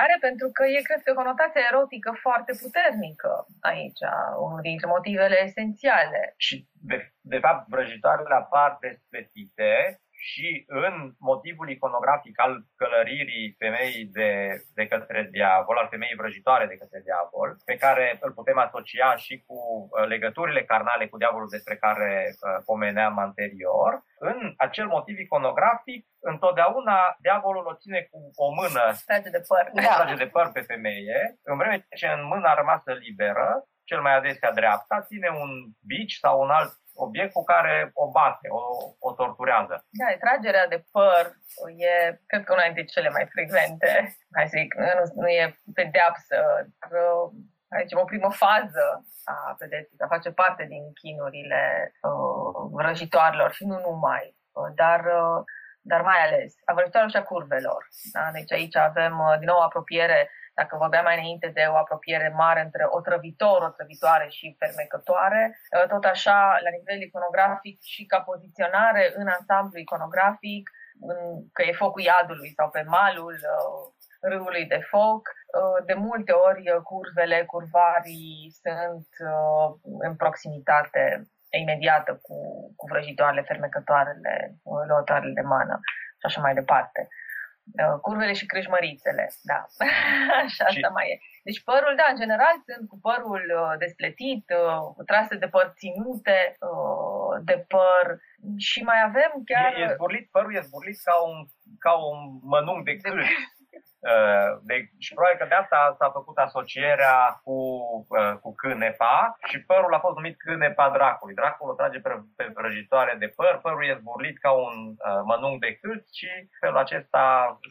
Are pentru că e, cred că, conotația erotică foarte puternică aici, unul dintre motivele esențiale. Și, de, de fapt, vrăjitoarele apar despletite și în motivul iconografic al călăririi femeii de, de către diavol, al femeii vrăjitoare de către diavol, pe care îl putem asocia și cu uh, legăturile carnale cu diavolul despre care uh, pomeneam anterior, în acel motiv iconografic, întotdeauna diavolul o ține cu o mână, trage de păr, da. trage de păr pe femeie, în vreme ce în mâna rămasă liberă, cel mai adesea dreapta, ține un bici sau un alt obiect cu care o bate, o, o torturează. Da, tragerea de păr e, cred că una dintre cele mai frecvente. Hai să zic, nu, nu e pedeapsă, dar hai zicem, o primă fază a pedepsei, a face parte din chinurile uh, vrăjitoarelor și nu numai, uh, dar uh, dar mai ales a vrăjitoarelor și a curvelor. Da? Deci aici avem uh, din nou apropiere dacă vorbeam mai înainte de o apropiere mare între otrăvitor, otrăvitoare și fermecătoare, uh, tot așa, la nivel iconografic și ca poziționare în ansamblu iconografic, în, că e focul iadului sau pe malul uh, râului de foc. Uh, de multe ori curvele, curvarii sunt în proximitate imediată cu, cu vrăjitoarele, fermecătoarele, luătoarele de mană și așa mai departe. Uh, curvele și crâșmărițele, da. Așa și... asta mai e. Deci părul, da, în general sunt cu părul uh, despletit, uh, trase de păr ținute, de păr și mai avem chiar... E, e zburlit, părul e zburlit ca un, ca un mănunchi de cârci. Uh, de, și probabil că de asta s-a făcut asocierea cu, uh, cu cânepa și părul a fost numit cânepa dracului. Dracul o trage pe, pe vrăjitoare de păr, părul e zburlit ca un uh, mănunchi de cât și felul acesta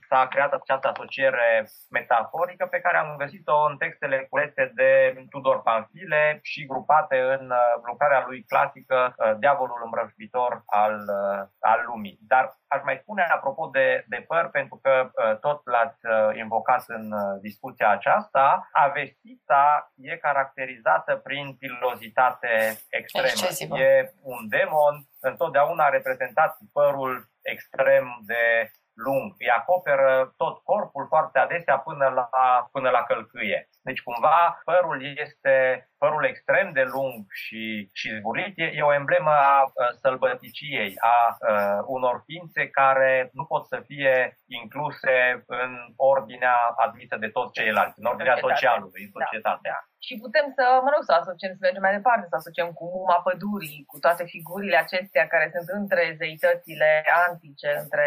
s-a creat această asociere metaforică pe care am găsit-o în textele culese de Tudor Panfile și grupate în uh, lucrarea lui clasică uh, Diavolul îmbrășbitor al, uh, al lumii. Dar aș mai spune apropo de, de păr, pentru că uh, tot l-ați uh, invocat în uh, discuția aceasta, avestița e caracterizată prin pilozitate extremă. Excesivă. E un demon întotdeauna reprezentat cu părul extrem de lung. Îi acoperă tot corpul foarte adesea până la, până la călcâie. Deci cumva părul este părul extrem de lung și, și zburlit, e, e o emblemă a, a sălbăticiei, a, a unor ființe care nu pot să fie incluse în ordinea admisă de toți ceilalți, în ordinea societate. socialului, în societate. Da. Și putem să, mă rog, să asociem, să mergem mai departe, să asociem cu muma pădurii, cu toate figurile acestea care sunt între zeitățile antice, între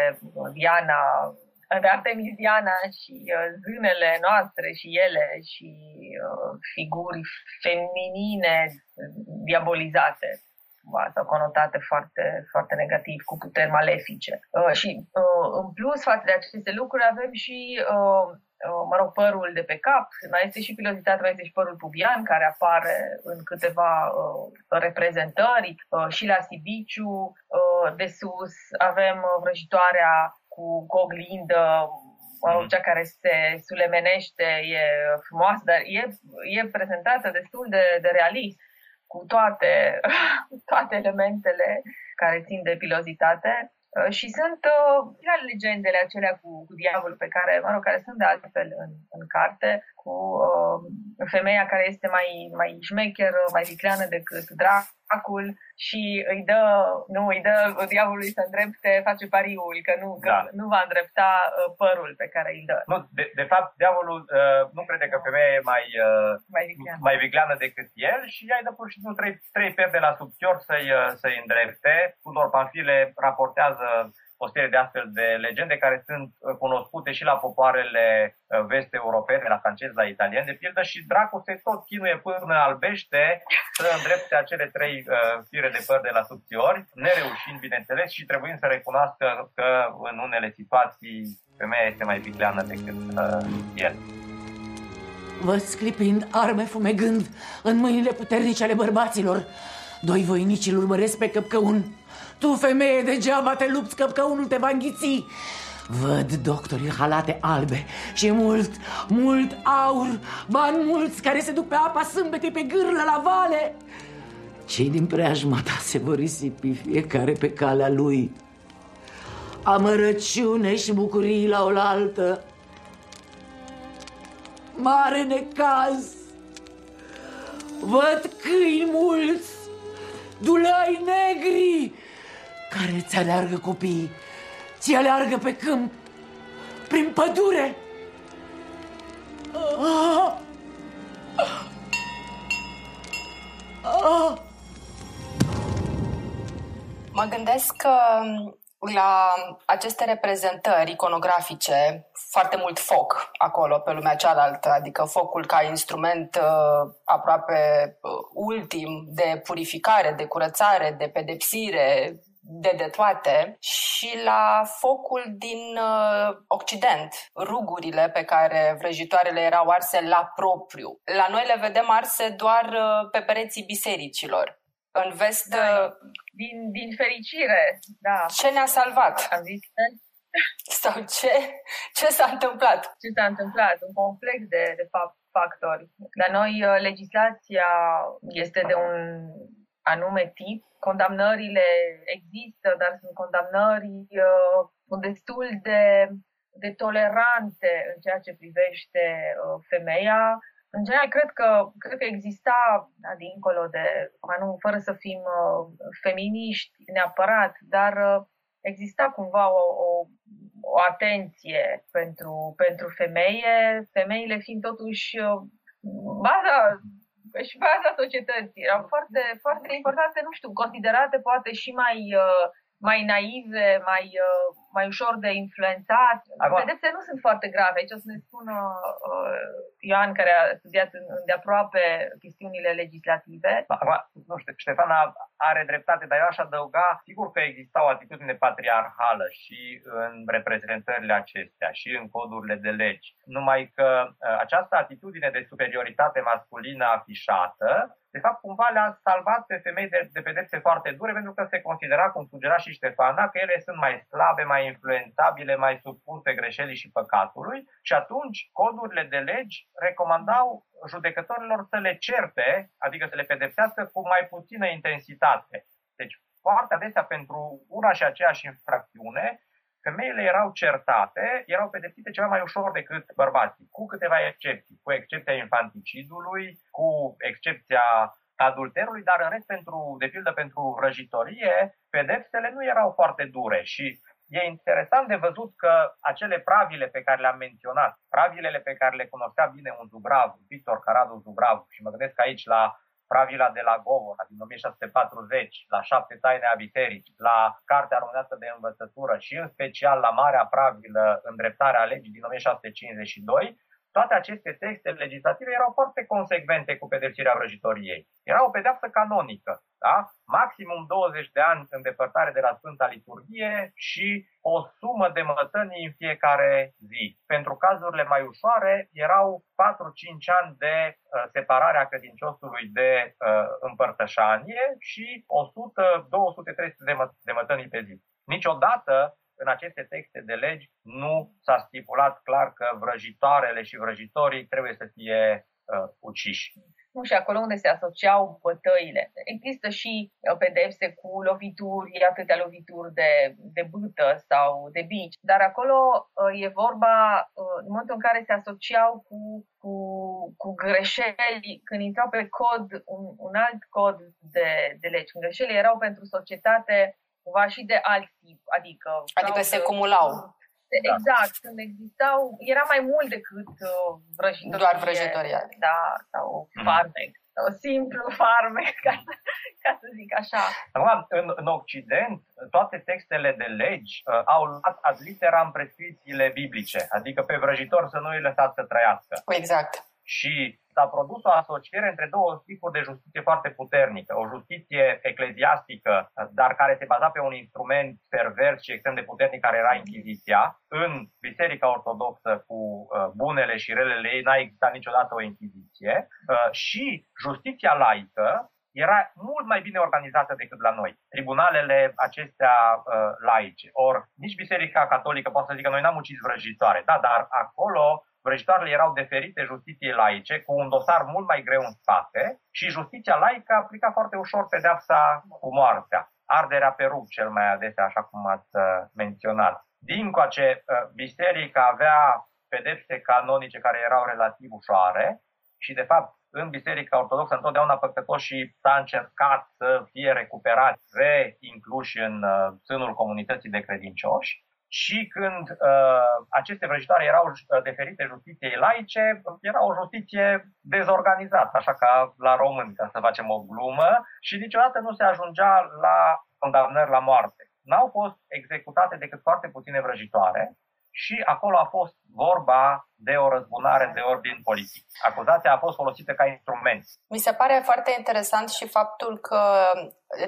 Diana, de Artemis Diana și uh, zânele noastre și ele și uh, figuri feminine diabolizate sau conotate foarte, foarte negativ, cu puteri malefice. Uh, și uh, în plus față de aceste lucruri avem și uh, uh, mă rog, părul de pe cap, mai este și pilozitatea, mai este și părul pubian, care apare în câteva uh, reprezentări, uh, și la Sibiciu, uh, de sus, avem vrăjitoarea cu, cu oglindă, mm. cea care se sulemenește, e frumoasă, dar e, e prezentată destul de, de realist, cu toate, toate elementele care țin de pilozitate. Uh, și sunt uh, legendele acelea cu, cu diavolul pe care, mă rog, care sunt de altfel în, în carte, cu uh, femeia care este mai, mai șmecheră, mai vicleană decât dracul și îi dă, nu, îi dă diavolului să îndrepte, face pariul că nu, că da. nu va îndrepta uh, părul pe care îl dă. Nu, de, de fapt, diavolul uh, nu crede că femeia e mai, uh, mai, vicleană. mai vicleană decât el și ea îi dă pur și simplu trei, trei de la subțior să-i, uh, să-i îndrepte. Tudor Panfile raportează o serie de astfel de legende care sunt uh, cunoscute și la popoarele uh, vest europene, la francezi, la italieni, de pildă, și Dracu se tot chinuie până albește să îndrepte acele trei uh, fire de păr de la subțiori, nereușind, bineînțeles, și trebuie să recunoască că în unele situații femeia este mai vicleană decât uh, el. Vă sclipind arme fumegând în mâinile puternice ale bărbaților, doi voinici îl urmăresc pe căpcăun tu, femeie, degeaba te lupți că unul te va înghiți. Văd doctorii halate albe și mult, mult aur, bani mulți care se duc pe apa sâmbetei pe gârlă la vale. Cei din preajma ta se vor risipi fiecare pe calea lui. Amărăciune și bucurii la oaltă. Mare necaz. Văd câini mulți, dulai negri, care îți aleargă copiii, ți aleargă pe câmp, prin pădure. Mă gândesc că la aceste reprezentări iconografice, foarte mult foc acolo pe lumea cealaltă, adică focul ca instrument uh, aproape uh, ultim de purificare, de curățare, de pedepsire, de de toate și la focul din uh, Occident, rugurile pe care vrăjitoarele erau arse la propriu. La noi le vedem arse doar uh, pe pereții bisericilor. În vest... Da, uh, din, din fericire, da. Ce ne-a salvat? Am zis Sau ce, ce s-a întâmplat? Ce s-a întâmplat? Un complex de, de fapt, factori. La noi uh, legislația este de un anume tip. Condamnările există, dar sunt condamnări uh, destul de, de tolerante în ceea ce privește uh, femeia. În general, cred că, cred că exista, da, dincolo de, nu, fără să fim uh, feminiști neapărat, dar uh, exista cumva o, o, o atenție pentru, pentru femeie, femeile fiind totuși uh, baza și baza societății. Erau foarte, foarte importante, nu știu, considerate poate și mai, uh, mai naive, mai, uh, mai ușor de influențat. Acum... Pedepsele nu sunt foarte grave. Aici o să ne spună uh, Ioan, care a studiat de aproape chestiunile legislative. Acum, nu știu, Ștefana are dreptate, dar eu aș adăuga, sigur că exista o atitudine patriarhală și în reprezentările acestea și în codurile de legi. Numai că uh, această atitudine de superioritate masculină afișată de fapt, cumva le-a salvat pe femei de, de pedepse foarte dure, pentru că se considera, cum sugera și Ștefana, că ele sunt mai slabe, mai influențabile, mai supuse greșelii și păcatului și atunci codurile de legi recomandau judecătorilor să le certe, adică să le pedepsească cu mai puțină intensitate. Deci, foarte adesea, pentru una și aceeași infracțiune, femeile erau certate, erau pedepsite ceva mai ușor decât bărbații, cu câteva excepții, cu excepția infanticidului, cu excepția adulterului, dar în rest, pentru, de pildă pentru vrăjitorie, pedepsele nu erau foarte dure și e interesant de văzut că acele pravile pe care le-am menționat, pravilele pe care le cunoștea bine un Zubrav, Victor Caradu Zubrav, și mă gândesc aici la Pravila de la Govora din 1640, la Șapte taine a bisericii, la Cartea Românească de Învățătură și în special la Marea Pravilă Îndreptarea legii din 1652, toate aceste texte legislative erau foarte consecvente cu pedepsirea vrăjitoriei. Era o pedeapsă canonică, da? maximum 20 de ani în depărtare de la Sfânta Liturghie și o sumă de mătănii în fiecare zi. Pentru cazurile mai ușoare erau 4-5 ani de uh, separare a credinciosului de uh, împărtășanie și 100, 200, 300 de, mă- de mătănii pe zi. Niciodată în aceste texte de legi nu s-a stipulat clar că vrăjitoarele și vrăjitorii trebuie să fie uh, uciși. nu și acolo unde se asociau bătăile. Există și uh, pedepse cu lovituri, atâtea lovituri de, de bâtă sau de bici, dar acolo uh, e vorba uh, în momentul în care se asociau cu, cu, cu greșeli, când intrau pe cod, un, un alt cod de, de legi. Când greșelile erau pentru societate cumva și de alt tip, adică... Adică se cumulau. Da. Exact, da. când existau, era mai mult decât uh, vrăjitorie. Doar vrăjitoria. Da, sau mm. farmec, sau simplu farmec, ca, ca să zic așa. Acum, în, în Occident, toate textele de legi uh, au luat ad literam prescripțiile biblice, adică pe vrăjitor să nu îi lăsați să trăiască. Exact. Și s-a produs o asociere între două tipuri de justiție foarte puternică. O justiție ecleziastică, dar care se baza pe un instrument pervers și extrem de puternic care era Inchiziția. În Biserica Ortodoxă cu uh, bunele și relele ei n-a existat niciodată o Inchiziție. Uh, și justiția laică, era mult mai bine organizată decât la noi. Tribunalele acestea uh, laice. Ori nici Biserica Catolică poate să zică noi n-am ucis vrăjitoare, da, dar acolo vrăjitoarele erau deferite justiției laice cu un dosar mult mai greu în spate și justiția laică aplica foarte ușor pedeapsa cu moartea. Arderea pe rug cel mai adesea, așa cum ați uh, menționat. Din coace, uh, biserica avea pedepse canonice care erau relativ ușoare și, de fapt, în Biserica Ortodoxă întotdeauna păcătoșii s-a încercat să fie recuperați, reincluși în uh, sânul comunității de credincioși și când uh, aceste vrăjitoare erau uh, deferite justiției laice, era o justiție dezorganizată, așa ca la români, ca să facem o glumă, și niciodată nu se ajungea la condamnări la moarte. N-au fost executate decât foarte puține vrăjitoare și acolo a fost vorba de o răzbunare de ordin politic. Acuzația a fost folosită ca instrument. Mi se pare foarte interesant și faptul că,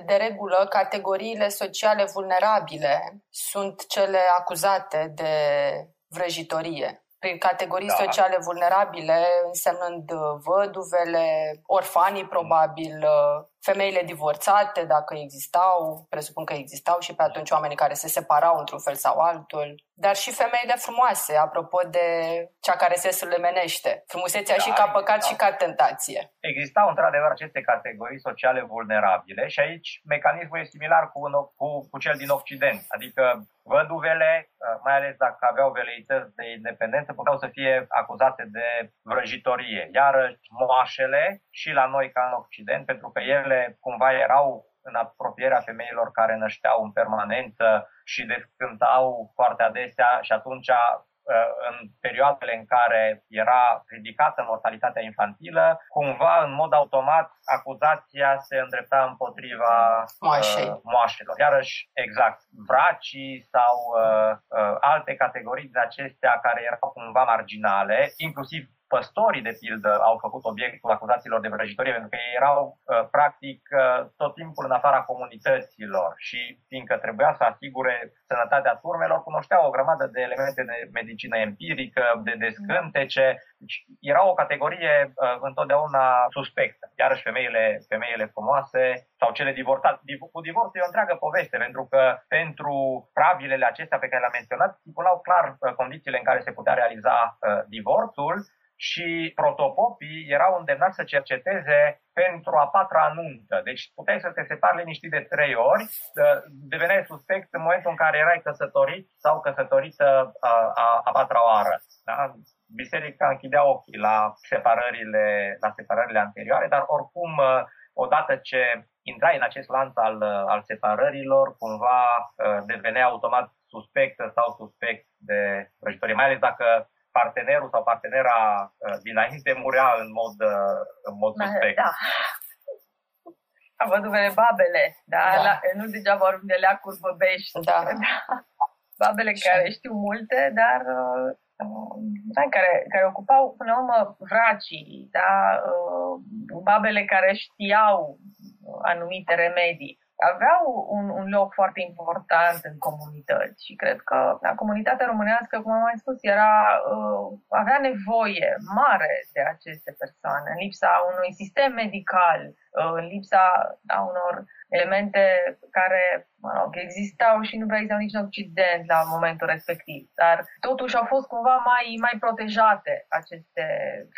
de regulă, categoriile sociale vulnerabile sunt cele acuzate de vrăjitorie prin categorii da. sociale vulnerabile, însemnând văduvele, orfanii probabil, femeile divorțate, dacă existau, presupun că existau și pe atunci oamenii care se separau într-un fel sau altul, dar și femeile frumoase, apropo de cea care se sălămenește. Frumusețea da, și ca păcat existau. și ca tentație. Existau într-adevăr aceste categorii sociale vulnerabile și aici mecanismul e similar cu, cu, cu cel din Occident, adică văduvele, uh, mai ales dacă aveau veleități de independență, puteau să fie acuzate de vrăjitorie. Iar moașele și la noi ca în Occident, pentru că ele ele cumva erau în apropierea femeilor care nășteau în permanență și descântau foarte adesea și atunci uh, în perioadele în care era ridicată mortalitatea infantilă, cumva, în mod automat, acuzația se îndrepta împotriva uh, moașelor. Iarăși, exact, vracii sau uh, uh, alte categorii de acestea care erau cumva marginale, inclusiv păstorii, de pildă, au făcut obiectul acuzațiilor de vrăjitorie, pentru că ei erau, uh, practic, uh, tot timpul în afara comunităților și, fiindcă trebuia să asigure sănătatea turmelor, cunoșteau o grămadă de elemente de medicină empirică, de descântece. Deci, era o categorie uh, întotdeauna suspectă. Iarăși, femeile, femeile frumoase sau cele divorțate. Cu divorțul e o întreagă poveste, pentru că pentru pravilele acestea pe care le-am menționat, stipulau clar condițiile în care se putea realiza divorțul și protopopii erau îndemnați să cerceteze pentru a patra nuntă. Deci puteai să te separi liniștit de trei ori, deveneai suspect în momentul în care erai căsătorit sau căsătorită a, a, a patra oară. Da? Biserica închidea ochii la separările, la separările anterioare, dar oricum, odată ce intrai în acest lanț al, al separărilor, cumva devenea automat suspectă sau suspect de vrăjitorie, mai ales dacă partenerul sau partenera uh, dinainte murea în mod, uh, în mod suspect. Da. Am văzut babele, da? da. La, nu degeaba vorbim de leacuri băbești. Da. da. Babele care știu multe, dar uh, da, care, care ocupau până la urmă vracii, da? babele care știau anumite remedii aveau un, un loc foarte important în comunități și cred că la comunitatea românească, cum am mai spus, era, uh, avea nevoie mare de aceste persoane, în lipsa unui sistem medical în lipsa a unor elemente care, mă rog, existau și nu prea existau nici în Occident la momentul respectiv. Dar totuși au fost cumva mai, mai protejate aceste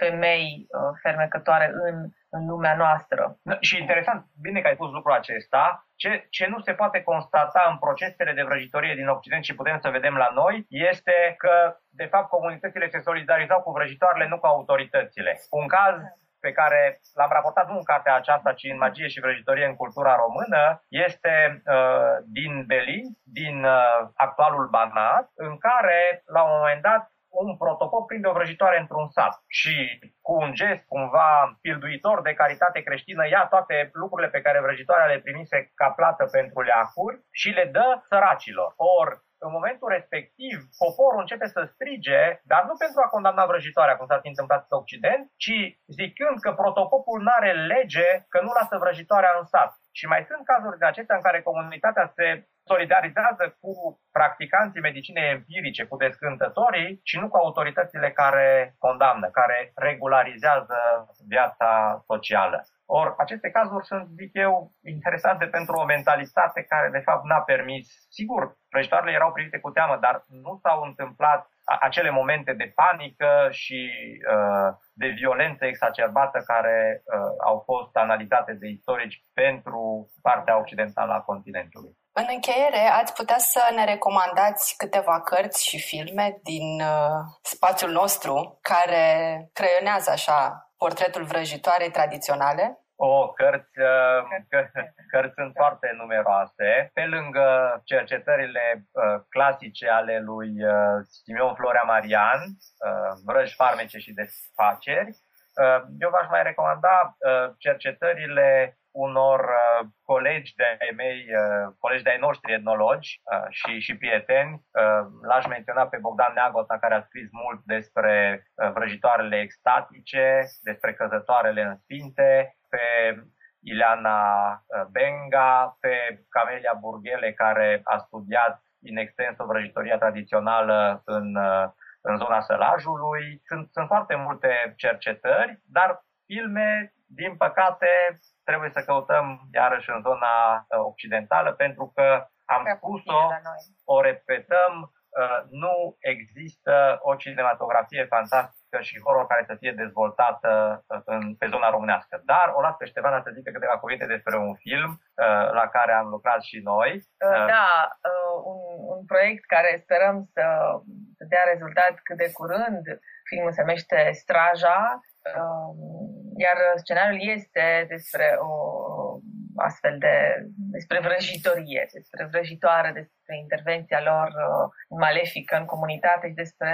femei uh, fermecătoare în, în lumea noastră. Da, și interesant, bine că ai pus lucrul acesta, ce, ce nu se poate constata în procesele de vrăjitorie din Occident și putem să vedem la noi, este că, de fapt, comunitățile se solidarizau cu vrăjitoarele, nu cu autoritățile. Un caz pe care l-am raportat nu în cartea aceasta, ci în Magie și vrăjitorie în cultura română, este uh, din Belin, din uh, actualul Banat, în care, la un moment dat, un protopop prinde o vrăjitoare într-un sat și cu un gest cumva pilduitor de caritate creștină ia toate lucrurile pe care vrăjitoarea le primise ca plată pentru leacuri și le dă săracilor. Or, în momentul respectiv, poporul începe să strige, dar nu pentru a condamna vrăjitoarea, cum s-a întâmplat în Occident, ci zicând că protopopul nu are lege, că nu lasă vrăjitoarea în sat. Și mai sunt cazuri de acestea în care comunitatea se solidarizează cu practicanții medicinei empirice, cu descântătorii și nu cu autoritățile care condamnă, care regularizează viața socială. Or, aceste cazuri sunt, zic eu, interesante pentru o mentalitate care, de fapt, n-a permis. Sigur, vrăjitoarele erau privite cu teamă, dar nu s-au întâmplat acele momente de panică și uh, de violență exacerbată care uh, au fost analizate de istorici pentru partea occidentală a continentului. În încheiere, ați putea să ne recomandați câteva cărți și filme din uh, spațiul nostru care creionează așa portretul vrăjitoarei tradiționale? O, cărți, uh, cărți sunt foarte numeroase. Pe lângă cercetările uh, clasice ale lui uh, Simeon Florea Marian, Vrăji, farmece și desfaceri, eu v-aș mai recomanda cercetările unor uh, colegi de-ai mei, uh, colegi de-ai noștri etnologi uh, și, și prieteni. Uh, l-aș menționa pe Bogdan Neagota, care a scris mult despre uh, vrăjitoarele extatice, despre căzătoarele în sfinte, pe Ileana uh, Benga, pe Camelia Burghele, care a studiat in extenso vrăjitoria tradițională în, uh, în zona Sălajului. Sunt, sunt foarte multe cercetări, dar filme, din păcate, trebuie să căutăm iarăși în zona uh, occidentală pentru că am spus-o, o repetăm, uh, nu există o cinematografie fantastică și horror care să fie dezvoltată uh, în, pe zona românească. Dar o las pe Ștefana să zică câteva cuvinte despre un film la care am lucrat și noi. Da, un, un proiect care sperăm să, să dea rezultat cât de curând. Filmul se numește Straja Um, iar scenariul este despre o astfel de, despre vrăjitorie, despre vrăjitoare, despre intervenția lor uh, malefică în comunitate și despre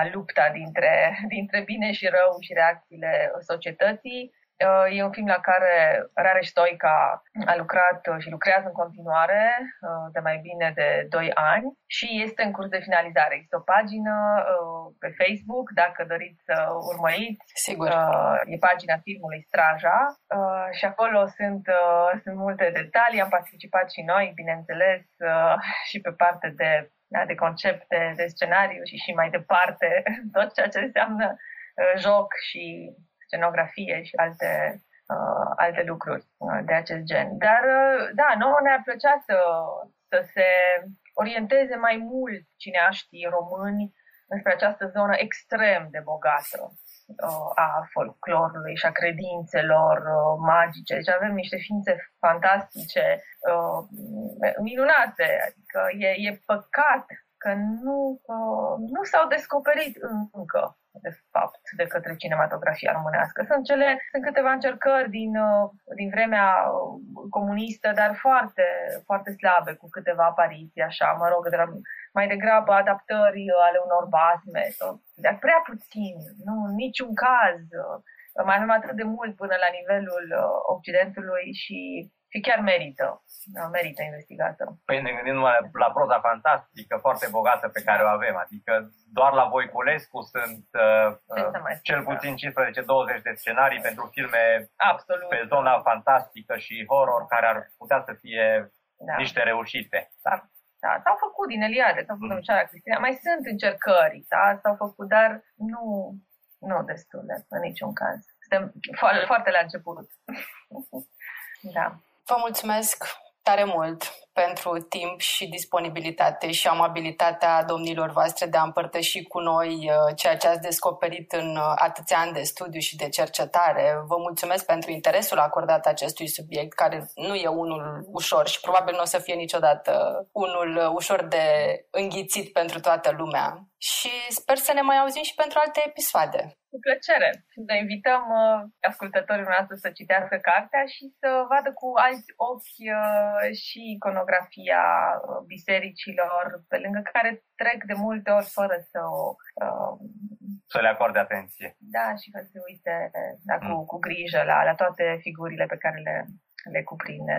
a lupta dintre, dintre bine și rău și reacțiile societății. Uh, e un film la care Rareș Stoica a lucrat și lucrează în continuare uh, de mai bine de 2 ani și este în curs de finalizare. Există o pagină uh, pe Facebook, dacă doriți să urmăriți. Sigur. E pagina filmului Straja și acolo sunt, sunt multe detalii. Am participat și noi, bineînțeles, și pe parte de, da, de concepte, de scenariu și și mai departe tot ceea ce înseamnă joc și scenografie și alte, uh, alte lucruri uh, de acest gen. Dar, uh, da, nouă ne-ar plăcea să, să se orienteze mai mult cineaștii români înspre această zonă extrem de bogată uh, a folclorului și a credințelor uh, magice. Deci avem niște ființe fantastice, uh, minunate, adică e, e păcat că nu, nu s-au descoperit încă de fapt, de către cinematografia românească. Sunt, cele, sunt câteva încercări din, uh, din vremea uh, comunistă, dar foarte, foarte slabe, cu câteva apariții, așa, mă rog, de, mai degrabă adaptări uh, ale unor basme, dar prea puțin, nu, în niciun caz. Mai avem atât de mult până la nivelul Occidentului și și chiar merită, da, merită investigată. Păi ne gândim numai la proza fantastică, foarte bogată pe care o avem, adică doar la Voiculescu sunt uh, cel puțin 15-20 de scenarii pentru filme Absolut. pe zona fantastică și horror care ar putea să fie da. niște reușite. Da. Da, s-au făcut din Eliade, s-au făcut mm. în Cristina. Mai sunt încercări, da, s-au făcut, dar nu, nu destule, în niciun caz. suntem foarte, foarte la început. da. Vă mulțumesc tare mult pentru timp și disponibilitate și amabilitatea domnilor voastre de a împărtăși cu noi uh, ceea ce ați descoperit în uh, atâția ani de studiu și de cercetare. Vă mulțumesc pentru interesul acordat acestui subiect, care nu e unul ușor și probabil nu o să fie niciodată unul ușor de înghițit pentru toată lumea. Și sper să ne mai auzim și pentru alte episoade. Cu plăcere. Și să invităm uh, ascultătorii noastre să citească cartea și să vadă cu alți ochi uh, și iconografia uh, bisericilor, pe lângă care trec de multe ori fără să o... Uh, să le acorde atenție. Da, și să se uite da, cu, mm. cu grijă la, la toate figurile pe care le, le cuprinde.